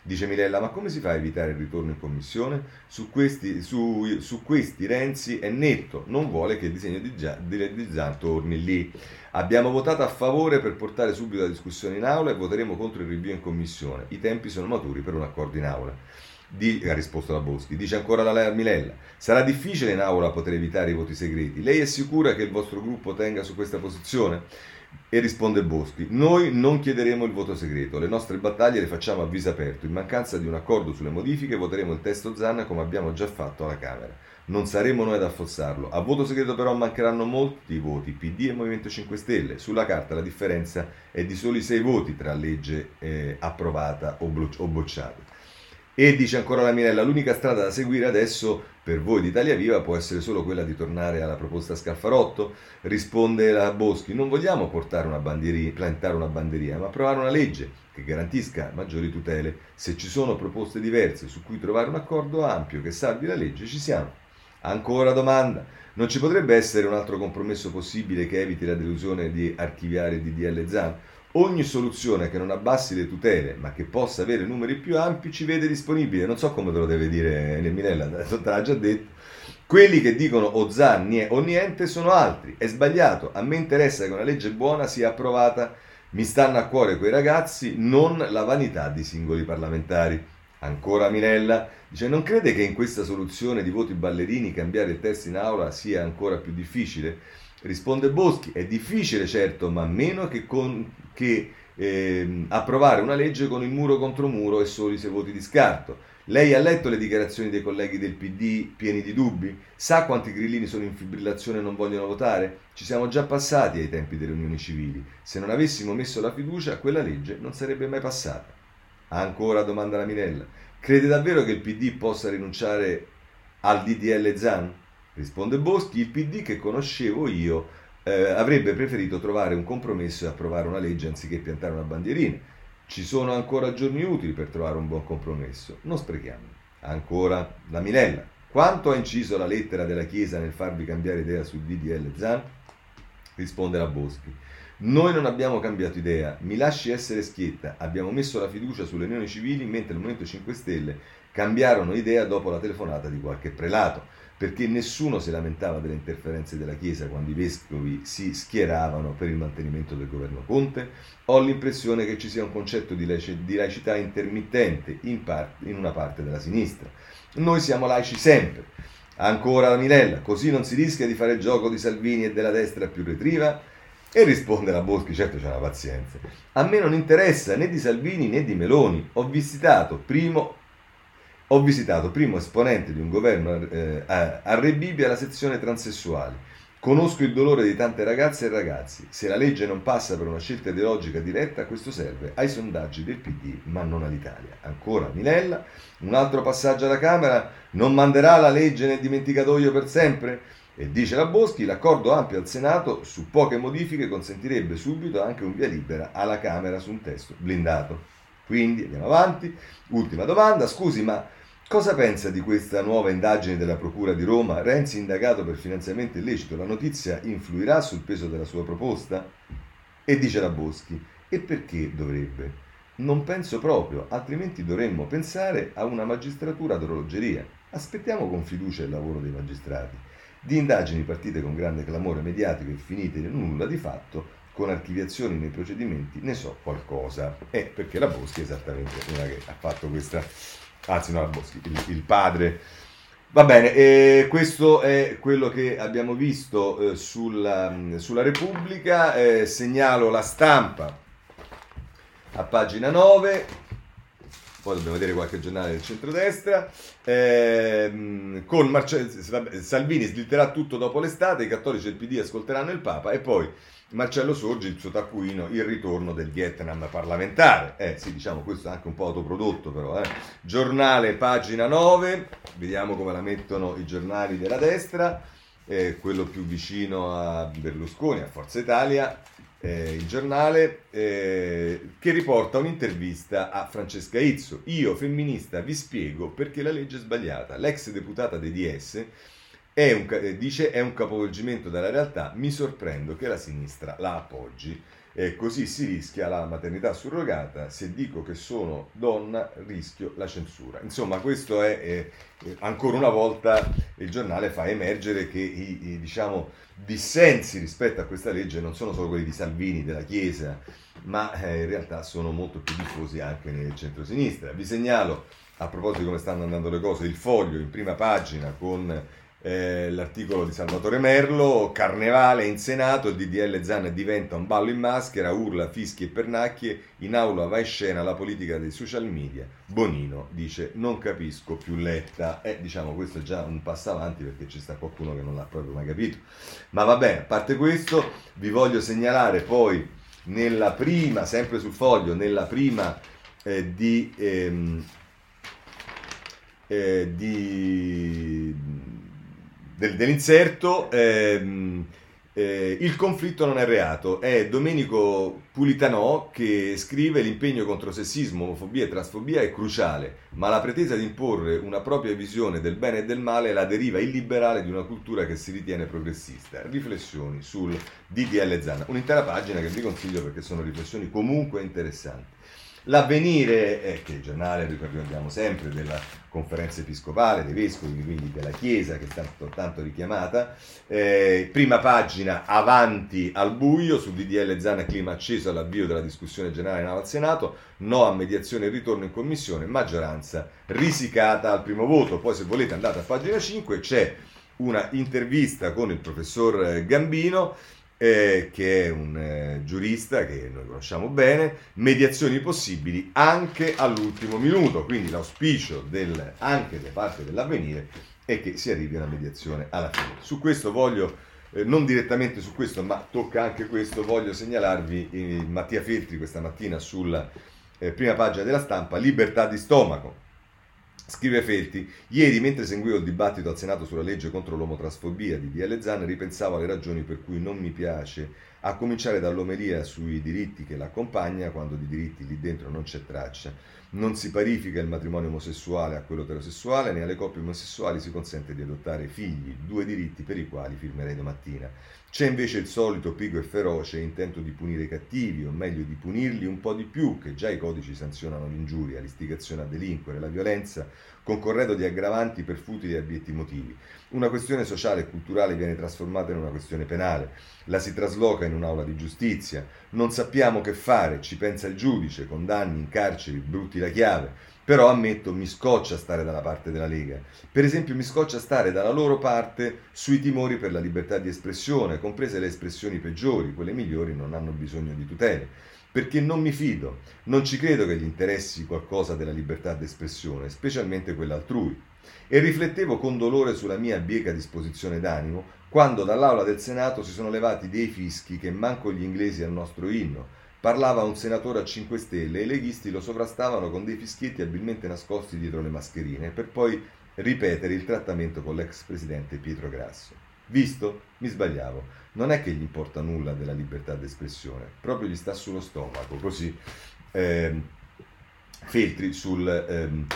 A: Dice Mirella, ma come si fa a evitare il ritorno in commissione? Su questi, su, su questi Renzi è netto, non vuole che il disegno di, di, di torni lì. Abbiamo votato a favore per portare subito la discussione in aula e voteremo contro il rinvio in commissione. I tempi sono maturi per un accordo in aula. Di, ha risposto la Boschi. Dice ancora la Milella: Sarà difficile in aula poter evitare i voti segreti. Lei è sicura che il vostro gruppo tenga su questa posizione? E risponde Boschi, noi non chiederemo il voto segreto, le nostre battaglie le facciamo a viso aperto, in mancanza di un accordo sulle modifiche voteremo il testo Zanna come abbiamo già fatto alla Camera. Non saremo noi ad affossarlo, a voto segreto però mancheranno molti voti, PD e Movimento 5 Stelle, sulla carta la differenza è di soli 6 voti tra legge eh, approvata o, blo- o bocciata. E dice ancora la Mirella, l'unica strada da seguire adesso per voi di Italia Viva può essere solo quella di tornare alla proposta Scalfarotto? Risponde la Boschi, non vogliamo una plantare una bandierina, ma approvare una legge che garantisca maggiori tutele. Se ci sono proposte diverse su cui trovare un accordo ampio che salvi la legge, ci siamo. Ancora domanda, non ci potrebbe essere un altro compromesso possibile che eviti la delusione di archiviare DDL ZAN? Ogni soluzione che non abbassi le tutele, ma che possa avere numeri più ampi, ci vede disponibile. Non so come te lo deve dire Neminella, te l'ha già detto. Quelli che dicono o zanni o niente sono altri. È sbagliato. A me interessa che una legge buona sia approvata. Mi stanno a cuore quei ragazzi, non la vanità di singoli parlamentari. Ancora Minella dice: Non crede che in questa soluzione di voti ballerini cambiare il testo in aula sia ancora più difficile? Risponde Boschi: È difficile, certo, ma meno che, con, che eh, approvare una legge con il muro contro muro e soli sei voti di scarto. Lei ha letto le dichiarazioni dei colleghi del PD pieni di dubbi? Sa quanti grillini sono in fibrillazione e non vogliono votare? Ci siamo già passati ai tempi delle unioni civili. Se non avessimo messo la fiducia, quella legge non sarebbe mai passata. Ancora domanda la Minella. Crede davvero che il PD possa rinunciare al DDL Zan? Risponde Boschi, il PD che conoscevo io eh, avrebbe preferito trovare un compromesso e approvare una legge anziché piantare una bandierina. Ci sono ancora giorni utili per trovare un buon compromesso, non sprechiamo. Ancora la Minella. Quanto ha inciso la lettera della Chiesa nel farvi cambiare idea sul DDL Zan? Risponde la Boschi. Noi non abbiamo cambiato idea, mi lasci essere schietta, abbiamo messo la fiducia sulle unioni civili mentre il Movimento 5 Stelle cambiarono idea dopo la telefonata di qualche prelato perché nessuno si lamentava delle interferenze della Chiesa quando i vescovi si schieravano per il mantenimento del governo Conte, ho l'impressione che ci sia un concetto di, laicità intermittente in, parte, in una parte della sinistra. Noi siamo laici sempre. Ancora la Minella, così non si rischia di fare gioco di Salvini e della destra più retriva? E risponde la Boschi, certo c'è una pazienza. A me non interessa né di Salvini né di Meloni. Ho visitato primo ho visitato primo esponente di un governo eh, Rebibbia la sezione transessuali. Conosco il dolore di tante ragazze e ragazzi. Se la legge non passa per una scelta ideologica diretta, questo serve ai sondaggi del PD, ma non all'Italia. Ancora Minella, un altro passaggio alla Camera, non manderà la legge nel dimenticatoio per sempre? E dice la Boschi, l'accordo ampio al Senato su poche modifiche consentirebbe subito anche un via libera alla Camera su un testo blindato. Quindi andiamo avanti. Ultima domanda, scusi, ma Cosa pensa di questa nuova indagine della Procura di Roma? Renzi indagato per finanziamento illecito. La notizia influirà sul peso della sua proposta? E dice la Boschi, e perché dovrebbe? Non penso proprio, altrimenti dovremmo pensare a una magistratura d'orologeria. Aspettiamo con fiducia il lavoro dei magistrati. Di indagini partite con grande clamore mediatico e finite in nulla di fatto, con archiviazioni nei procedimenti, ne so qualcosa. Eh, perché la Boschi è esattamente una che ha fatto questa... Anzi, no, Boschi, il, il padre... Va bene, eh, questo è quello che abbiamo visto eh, sulla, sulla, Repubblica. Eh, segnalo la stampa a pagina 9 poi dobbiamo vedere qualche giornale del centrodestra, ehm, con Marce- Salvini slitterà tutto dopo l'estate, i cattolici del PD ascolteranno il Papa e poi Marcello Sorgi, il suo taccuino, il ritorno del Vietnam parlamentare. Eh sì, diciamo, questo è anche un po' autoprodotto però. Eh. Giornale, pagina 9, vediamo come la mettono i giornali della destra, eh, quello più vicino a Berlusconi, a Forza Italia, eh, il giornale, eh, che riporta un'intervista a Francesca Izzo. Io, femminista, vi spiego perché la legge è sbagliata. L'ex deputata dei DS è un, eh, dice è un capovolgimento della realtà, mi sorprendo che la sinistra la appoggi. E così si rischia la maternità surrogata. Se dico che sono donna, rischio la censura. Insomma, questo è eh, ancora una volta il giornale fa emergere che i, i diciamo, dissensi rispetto a questa legge non sono solo quelli di Salvini, della Chiesa, ma eh, in realtà sono molto più diffusi anche nel centro-sinistra. Vi segnalo, a proposito di come stanno andando le cose, il foglio in prima pagina con eh, l'articolo di Salvatore Merlo, Carnevale in Senato, il DDL Zan diventa un ballo in maschera, urla, fischi e pernacchie, in aula va in scena la politica dei social media. Bonino dice non capisco più Letta. Eh, diciamo questo è già un passo avanti perché ci sta qualcuno che non l'ha proprio mai capito. Ma va bene, a parte questo, vi voglio segnalare poi nella prima, sempre sul foglio, nella prima eh, di... Ehm, eh, di del, dell'inserto. Ehm, eh, il conflitto non è reato. È Domenico Pulitanò che scrive l'impegno contro sessismo, omofobia e transfobia è cruciale, ma la pretesa di imporre una propria visione del bene e del male è la deriva illiberale di una cultura che si ritiene progressista. Riflessioni sul DDL Zana. Un'intera pagina che vi consiglio perché sono riflessioni comunque interessanti. L'avvenire, eh, che è il giornale, ricordiamo sempre, della conferenza episcopale, dei vescovi, quindi della Chiesa, che è stata tanto richiamata, eh, prima pagina avanti al buio, su DDL Zana clima acceso all'avvio della discussione generale in al Senato, no a mediazione e ritorno in commissione, maggioranza risicata al primo voto. Poi se volete andate a pagina 5, c'è una intervista con il professor Gambino eh, che è un eh, giurista che noi conosciamo bene, mediazioni possibili anche all'ultimo minuto, quindi l'auspicio del, anche da parte dell'avvenire è che si arrivi a una mediazione alla fine. Su questo voglio, eh, non direttamente su questo, ma tocca anche questo, voglio segnalarvi eh, Mattia Feltri questa mattina sulla eh, prima pagina della stampa, libertà di stomaco Scrive Felti, ieri mentre seguivo il dibattito al Senato sulla legge contro l'omotrasfobia di DL Zan ripensavo alle ragioni per cui non mi piace, a cominciare dall'omelia sui diritti che l'accompagna, quando di diritti lì dentro non c'è traccia. Non si parifica il matrimonio omosessuale a quello eterosessuale, né alle coppie omosessuali si consente di adottare figli, due diritti per i quali firmerei domattina. C'è invece il solito pigo e feroce intento di punire i cattivi, o meglio di punirli un po' di più, che già i codici sanzionano l'ingiuria, l'istigazione a delinquere, la violenza, con corredo di aggravanti per futili e abietti motivi. Una questione sociale e culturale viene trasformata in una questione penale, la si trasloca in un'aula di giustizia, non sappiamo che fare, ci pensa il giudice, condanni, incarceri, brutti la chiave. Però ammetto, mi scoccia stare dalla parte della Lega. Per esempio, mi scoccia stare dalla loro parte sui timori per la libertà di espressione, comprese le espressioni peggiori, quelle migliori non hanno bisogno di tutele. Perché non mi fido, non ci credo che gli interessi qualcosa della libertà d'espressione, specialmente quella altrui. E riflettevo con dolore sulla mia bieca disposizione d'animo quando dall'aula del Senato si sono levati dei fischi che manco gli inglesi al nostro inno Parlava un senatore a 5 Stelle e i leghisti lo sovrastavano con dei fischietti abilmente nascosti dietro le mascherine per poi ripetere il trattamento con l'ex presidente Pietro Grasso. Visto? Mi sbagliavo. Non è che gli importa nulla della libertà d'espressione, proprio gli sta sullo stomaco, così. Eh, Feltri sul, ehm,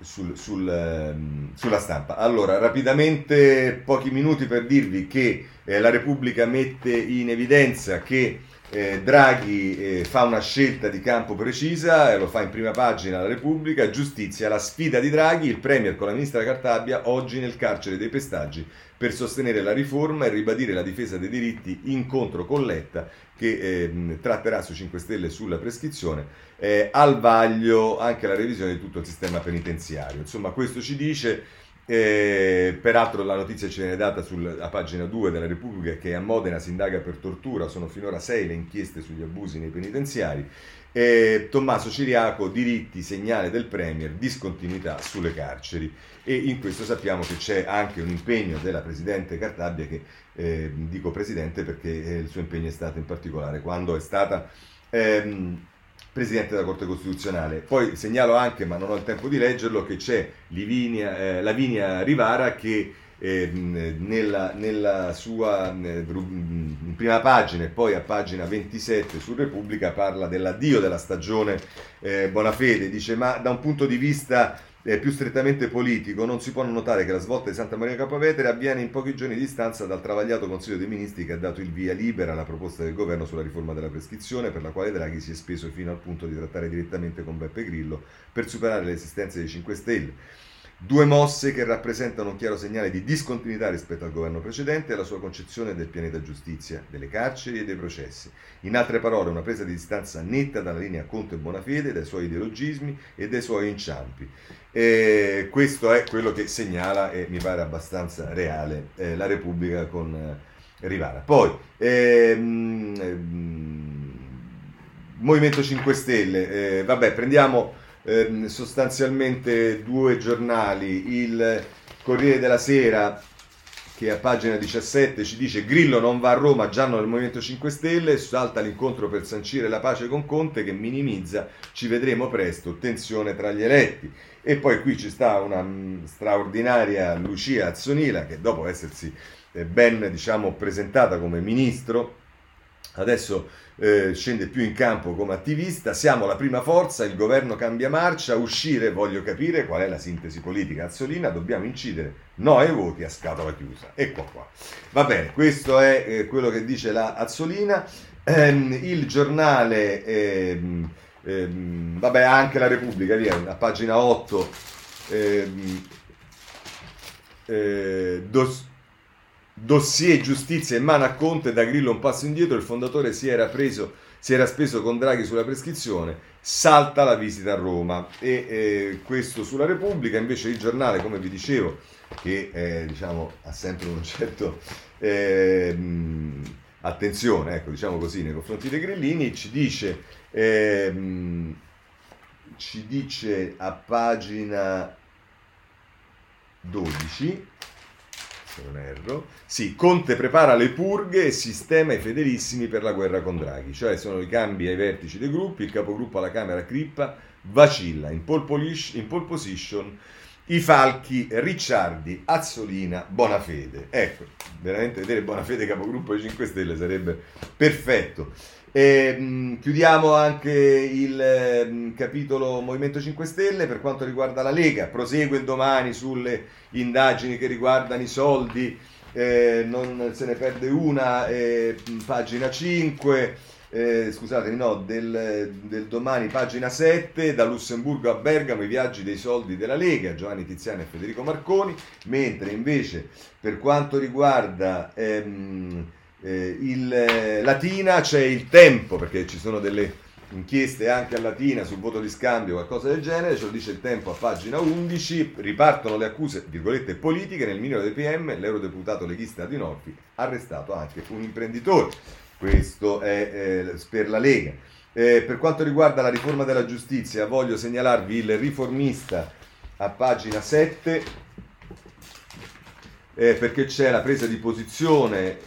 A: sul, sul, ehm, sulla stampa. Allora, rapidamente pochi minuti per dirvi che eh, la Repubblica mette in evidenza che eh, Draghi eh, fa una scelta di campo precisa, eh, lo fa in prima pagina la Repubblica, giustizia, la sfida di Draghi, il Premier con la ministra Cartabia oggi nel carcere dei pestaggi per sostenere la riforma e ribadire la difesa dei diritti, incontro con Letta che eh, tratterà su 5 Stelle sulla prescrizione, eh, al vaglio anche la revisione di tutto il sistema penitenziario. Insomma, questo ci dice eh, peraltro la notizia ci viene data sulla pagina 2 della Repubblica che a Modena si indaga per tortura, sono finora sei le inchieste sugli abusi nei penitenziari. Eh, Tommaso Ciriaco, diritti, segnale del Premier, discontinuità sulle carceri. E in questo sappiamo che c'è anche un impegno della Presidente Cartabia, che eh, dico Presidente perché eh, il suo impegno è stato in particolare quando è stata... Ehm, Presidente della Corte Costituzionale. Poi segnalo anche, ma non ho il tempo di leggerlo, che c'è Livinia, eh, Lavinia Rivara che eh, nella, nella, sua eh, prima pagina e poi a pagina 27 su Repubblica parla dell'addio della stagione eh, Bonafede, dice ma da un punto di vista eh, più strettamente politico, non si può notare che la svolta di Santa Maria Capavetere avviene in pochi giorni di distanza dal travagliato Consiglio dei Ministri che ha dato il via libera alla proposta del governo sulla riforma della prescrizione, per la quale Draghi si è speso fino al punto di trattare direttamente con Beppe Grillo per superare le esistenze dei 5 Stelle. Due mosse che rappresentano un chiaro segnale di discontinuità rispetto al governo precedente e alla sua concezione del pianeta giustizia, delle carceri e dei processi. In altre parole, una presa di distanza netta dalla linea Conte Bonafede, dai suoi ideologismi e dai suoi inciampi. E questo è quello che segnala, e mi pare abbastanza reale, eh, la Repubblica con eh, Rivara. Poi, ehm, ehm, Movimento 5 Stelle, eh, vabbè, prendiamo ehm, sostanzialmente due giornali, il Corriere della Sera che a pagina 17 ci dice Grillo non va a Roma, Gianno del Movimento 5 Stelle, salta l'incontro per sancire la pace con Conte che minimizza, ci vedremo presto, tensione tra gli eletti. E poi qui ci sta una mh, straordinaria Lucia Azzonila che dopo essersi eh, ben diciamo, presentata come ministro, adesso eh, scende più in campo come attivista, siamo la prima forza, il governo cambia marcia, uscire, voglio capire qual è la sintesi politica Azzolina, dobbiamo incidere no ai voti a scatola chiusa. Ecco qua. Va bene, questo è eh, quello che dice la Azzolina. Ehm, il giornale, ehm, ehm, vabbè anche la Repubblica, via, a pagina 8, ehm, eh, dos, dossier giustizia in mano a Conte, da Grillo un passo indietro, il fondatore si era, preso, si era speso con Draghi sulla prescrizione, salta la visita a Roma. E eh, questo sulla Repubblica, invece il giornale, come vi dicevo, che eh, diciamo, ha sempre un certo... Eh, attenzione, ecco, diciamo così, nei confronti dei grillini, ci dice, ehm, ci dice a pagina 12, se non erro, sì, Conte prepara le purghe e sistema i fedelissimi per la guerra con Draghi, cioè sono i cambi ai vertici dei gruppi, il capogruppo alla Camera Crippa vacilla in pole, in pole position i falchi Ricciardi, Azzolina, Bonafede. Ecco, veramente vedere Bonafede capogruppo dei 5 Stelle sarebbe perfetto. E, mh, chiudiamo anche il mh, capitolo Movimento 5 Stelle per quanto riguarda la Lega. Prosegue domani sulle indagini che riguardano i soldi, eh, non se ne perde una, eh, pagina 5. Eh, scusatemi, no, del, del, domani, pagina 7, da Lussemburgo a Bergamo, i viaggi dei soldi della Lega, Giovanni Tiziani e Federico Marconi, mentre invece per quanto riguarda ehm, eh, il eh, Latina c'è il tempo, perché ci sono delle inchieste anche a Latina sul voto di scambio o qualcosa del genere, ce lo dice il tempo a pagina 11, ripartono le accuse, virgolette, politiche, nel minimo del PM l'eurodeputato leghista Di Norfi arrestato anche un imprenditore, questo è eh, per la Lega. Eh, per quanto riguarda la riforma della giustizia, voglio segnalarvi il riformista a pagina 7, eh, perché c'è la presa di posizione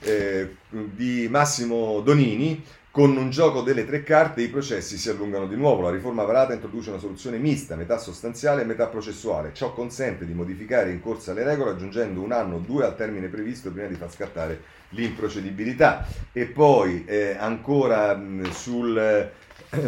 A: eh, eh, di Massimo Donini con un gioco delle tre carte i processi si allungano di nuovo. La riforma varata introduce una soluzione mista, metà sostanziale e metà processuale. Ciò consente di modificare in corsa le regole aggiungendo un anno o due al termine previsto prima di far scattare l'improcedibilità. E poi eh, ancora mh, sul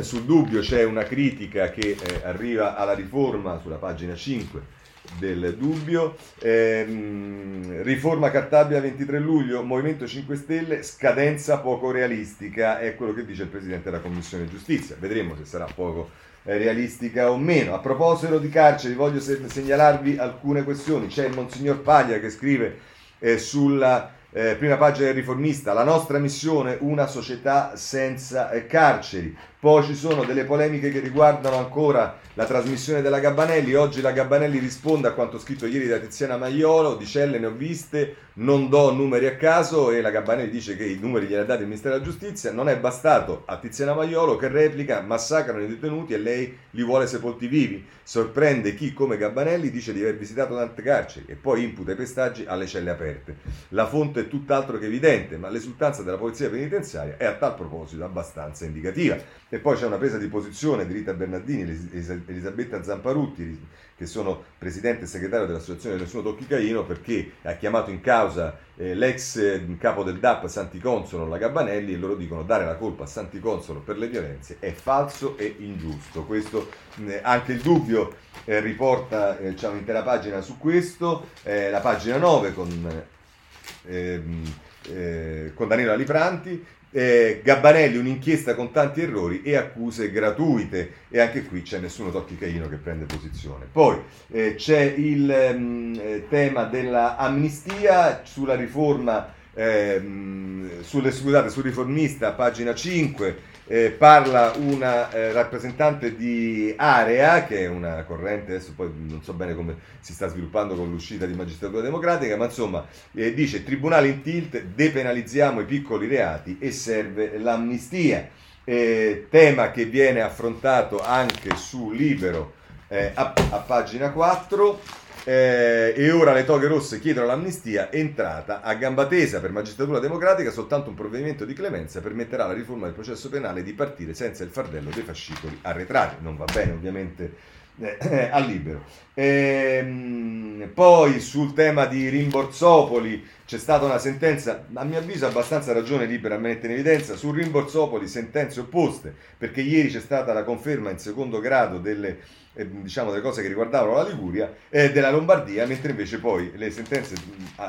A: sul dubbio c'è una critica che eh, arriva alla riforma sulla pagina 5 del dubbio. Ehm, riforma Cartabia 23 luglio, Movimento 5 Stelle, scadenza poco realistica, è quello che dice il Presidente della Commissione Giustizia. Vedremo se sarà poco eh, realistica o meno. A proposito di carceri, voglio segnalarvi alcune questioni. C'è il Monsignor Paglia che scrive eh, sulla eh, prima pagina del riformista, la nostra missione, una società senza eh, carceri. Poi ci sono delle polemiche che riguardano ancora la trasmissione della Gabbanelli. Oggi la Gabbanelli risponde a quanto scritto ieri da Tiziana Maiolo, di celle ne ho viste, non do numeri a caso e la Gabbanelli dice che i numeri glieli ha dati il Ministero della Giustizia. Non è bastato a Tiziana Maiolo che replica, massacrano i detenuti e lei li vuole sepolti vivi. Sorprende chi come Gabbanelli dice di aver visitato tante carceri e poi imputa i pestaggi alle celle aperte. La fonte è tutt'altro che evidente, ma l'esultanza della polizia penitenziaria è a tal proposito abbastanza indicativa. E poi c'è una presa di posizione di Rita Bernardini e Elisabetta Zamparutti, che sono presidente e segretario dell'associazione Nessuno Tocchi Caino, perché ha chiamato in causa eh, l'ex eh, capo del DAP Santi Consolo, la Gabbanelli, e loro dicono dare la colpa a Santi Consolo per le violenze è falso e ingiusto. Questo, eh, anche il dubbio eh, riporta, eh, c'è un'intera pagina su questo, la pagina 9 con... Ehm, eh, con Danilo Alipranti, eh, Gabbanelli un'inchiesta con tanti errori e accuse gratuite e anche qui c'è nessuno tocchi Caino che prende posizione. Poi eh, c'è il mh, mm, eh, tema dell'amnistia sulla riforma, ehm, sulle, scusate, sul riformista, pagina 5, eh, parla una eh, rappresentante di Area, che è una corrente, adesso poi non so bene come si sta sviluppando con l'uscita di magistratura democratica, ma insomma eh, dice tribunale in tilt, depenalizziamo i piccoli reati e serve l'amnistia. Eh, tema che viene affrontato anche su Libero eh, a, a pagina 4. Eh, e ora le toghe rosse chiedono l'amnistia, entrata a gamba tesa per magistratura democratica, soltanto un provvedimento di clemenza permetterà alla riforma del processo penale di partire senza il fardello dei fascicoli arretrati. Non va bene ovviamente eh, al libero. Ehm, poi sul tema di Rimborsopoli c'è stata una sentenza, a mio avviso abbastanza ragione libera a mettere in evidenza, su Rimborsopoli sentenze opposte, perché ieri c'è stata la conferma in secondo grado delle, diciamo, delle cose che riguardavano la Liguria e eh, della Lombardia, mentre invece poi le sentenze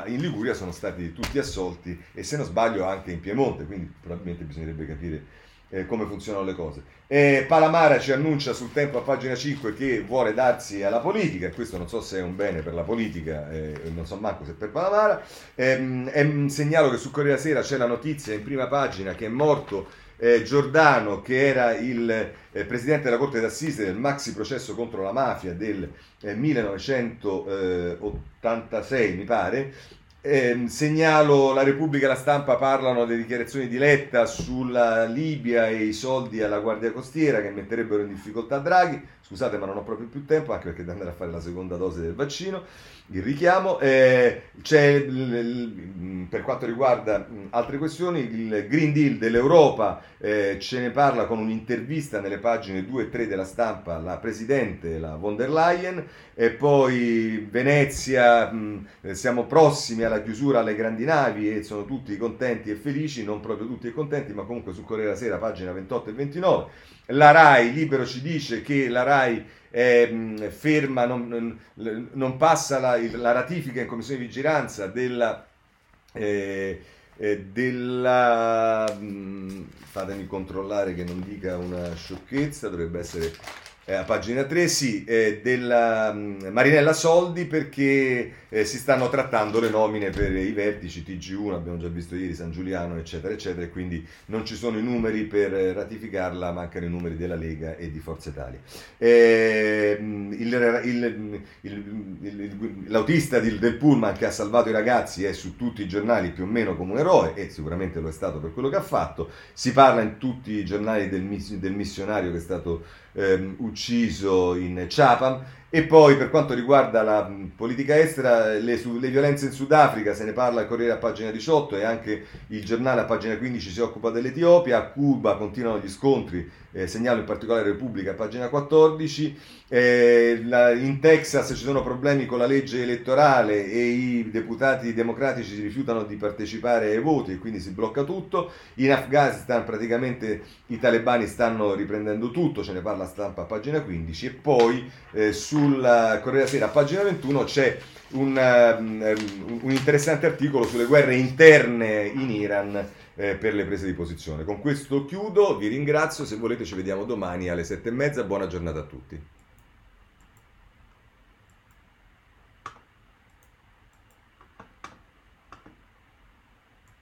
A: in Liguria sono stati tutti assolti e se non sbaglio anche in Piemonte, quindi probabilmente bisognerebbe capire eh, come funzionano le cose. Eh, Palamara ci annuncia sul tempo a pagina 5 che vuole darsi alla politica, e questo non so se è un bene per la politica, eh, non so manco se per Palamara. Eh, segnalo che su Corriere Sera c'è la notizia in prima pagina che è morto eh, Giordano, che era il eh, presidente della Corte d'Assise del maxi processo contro la mafia del 1986, eh, mi pare, eh, segnalo la Repubblica e la stampa parlano delle dichiarazioni di Letta sulla Libia e i soldi alla Guardia Costiera che metterebbero in difficoltà Draghi. Scusate, ma non ho proprio più tempo anche perché devo andare a fare la seconda dose del vaccino il richiamo. Eh, c'è per quanto riguarda altre questioni il Green Deal dell'Europa, eh, ce ne parla con un'intervista nelle pagine 2 e 3 della stampa la Presidente, la von der Leyen, e poi Venezia, mh, eh, siamo prossimi alla chiusura alle grandi navi e sono tutti contenti e felici, non proprio tutti e contenti, ma comunque su Corriere Sera, pagina 28 e 29. La RAI, Libero ci dice che la RAI eh, ferma, non, non passa la, la, ratifica in commissione di vigilanza della, eh, eh, della mh, fatemi controllare che non dica una sciocchezza, dovrebbe essere eh, a pagina 3, sì, eh, della um, Marinella Soldi perché eh, si stanno trattando le nomine per i vertici TG1, abbiamo già visto ieri San Giuliano, eccetera, eccetera, e quindi non ci sono i numeri per ratificarla, mancano i numeri della Lega e di Forza Italia. Il, il, il, l'autista del, del Pullman che ha salvato i ragazzi è su tutti i giornali più o meno come un eroe e sicuramente lo è stato per quello che ha fatto, si parla in tutti i giornali del, del missionario che è stato ehm, ucciso in Chapam E poi per quanto riguarda la politica estera, le, su, le, violenze in Sudafrica, se ne parla al Corriere a pagina 18 e anche il giornale a pagina 15 si occupa dell'Etiopia, a Cuba continuano gli scontri, eh, segnalo in particolare Repubblica pagina 14, eh, la, in Texas ci sono problemi con la legge elettorale e i deputati democratici si rifiutano di partecipare ai voti e quindi si blocca tutto, in Afghanistan praticamente i talebani stanno riprendendo tutto, ce ne parla stampa a pagina 15 e poi eh, su sul Corriere Sera, pagina 21, c'è un, um, un, interessante articolo sulle guerre interne in Iran eh, per le prese di posizione. Con questo chiudo, vi ringrazio, se volete ci vediamo domani alle sette e mezza, buona giornata a tutti.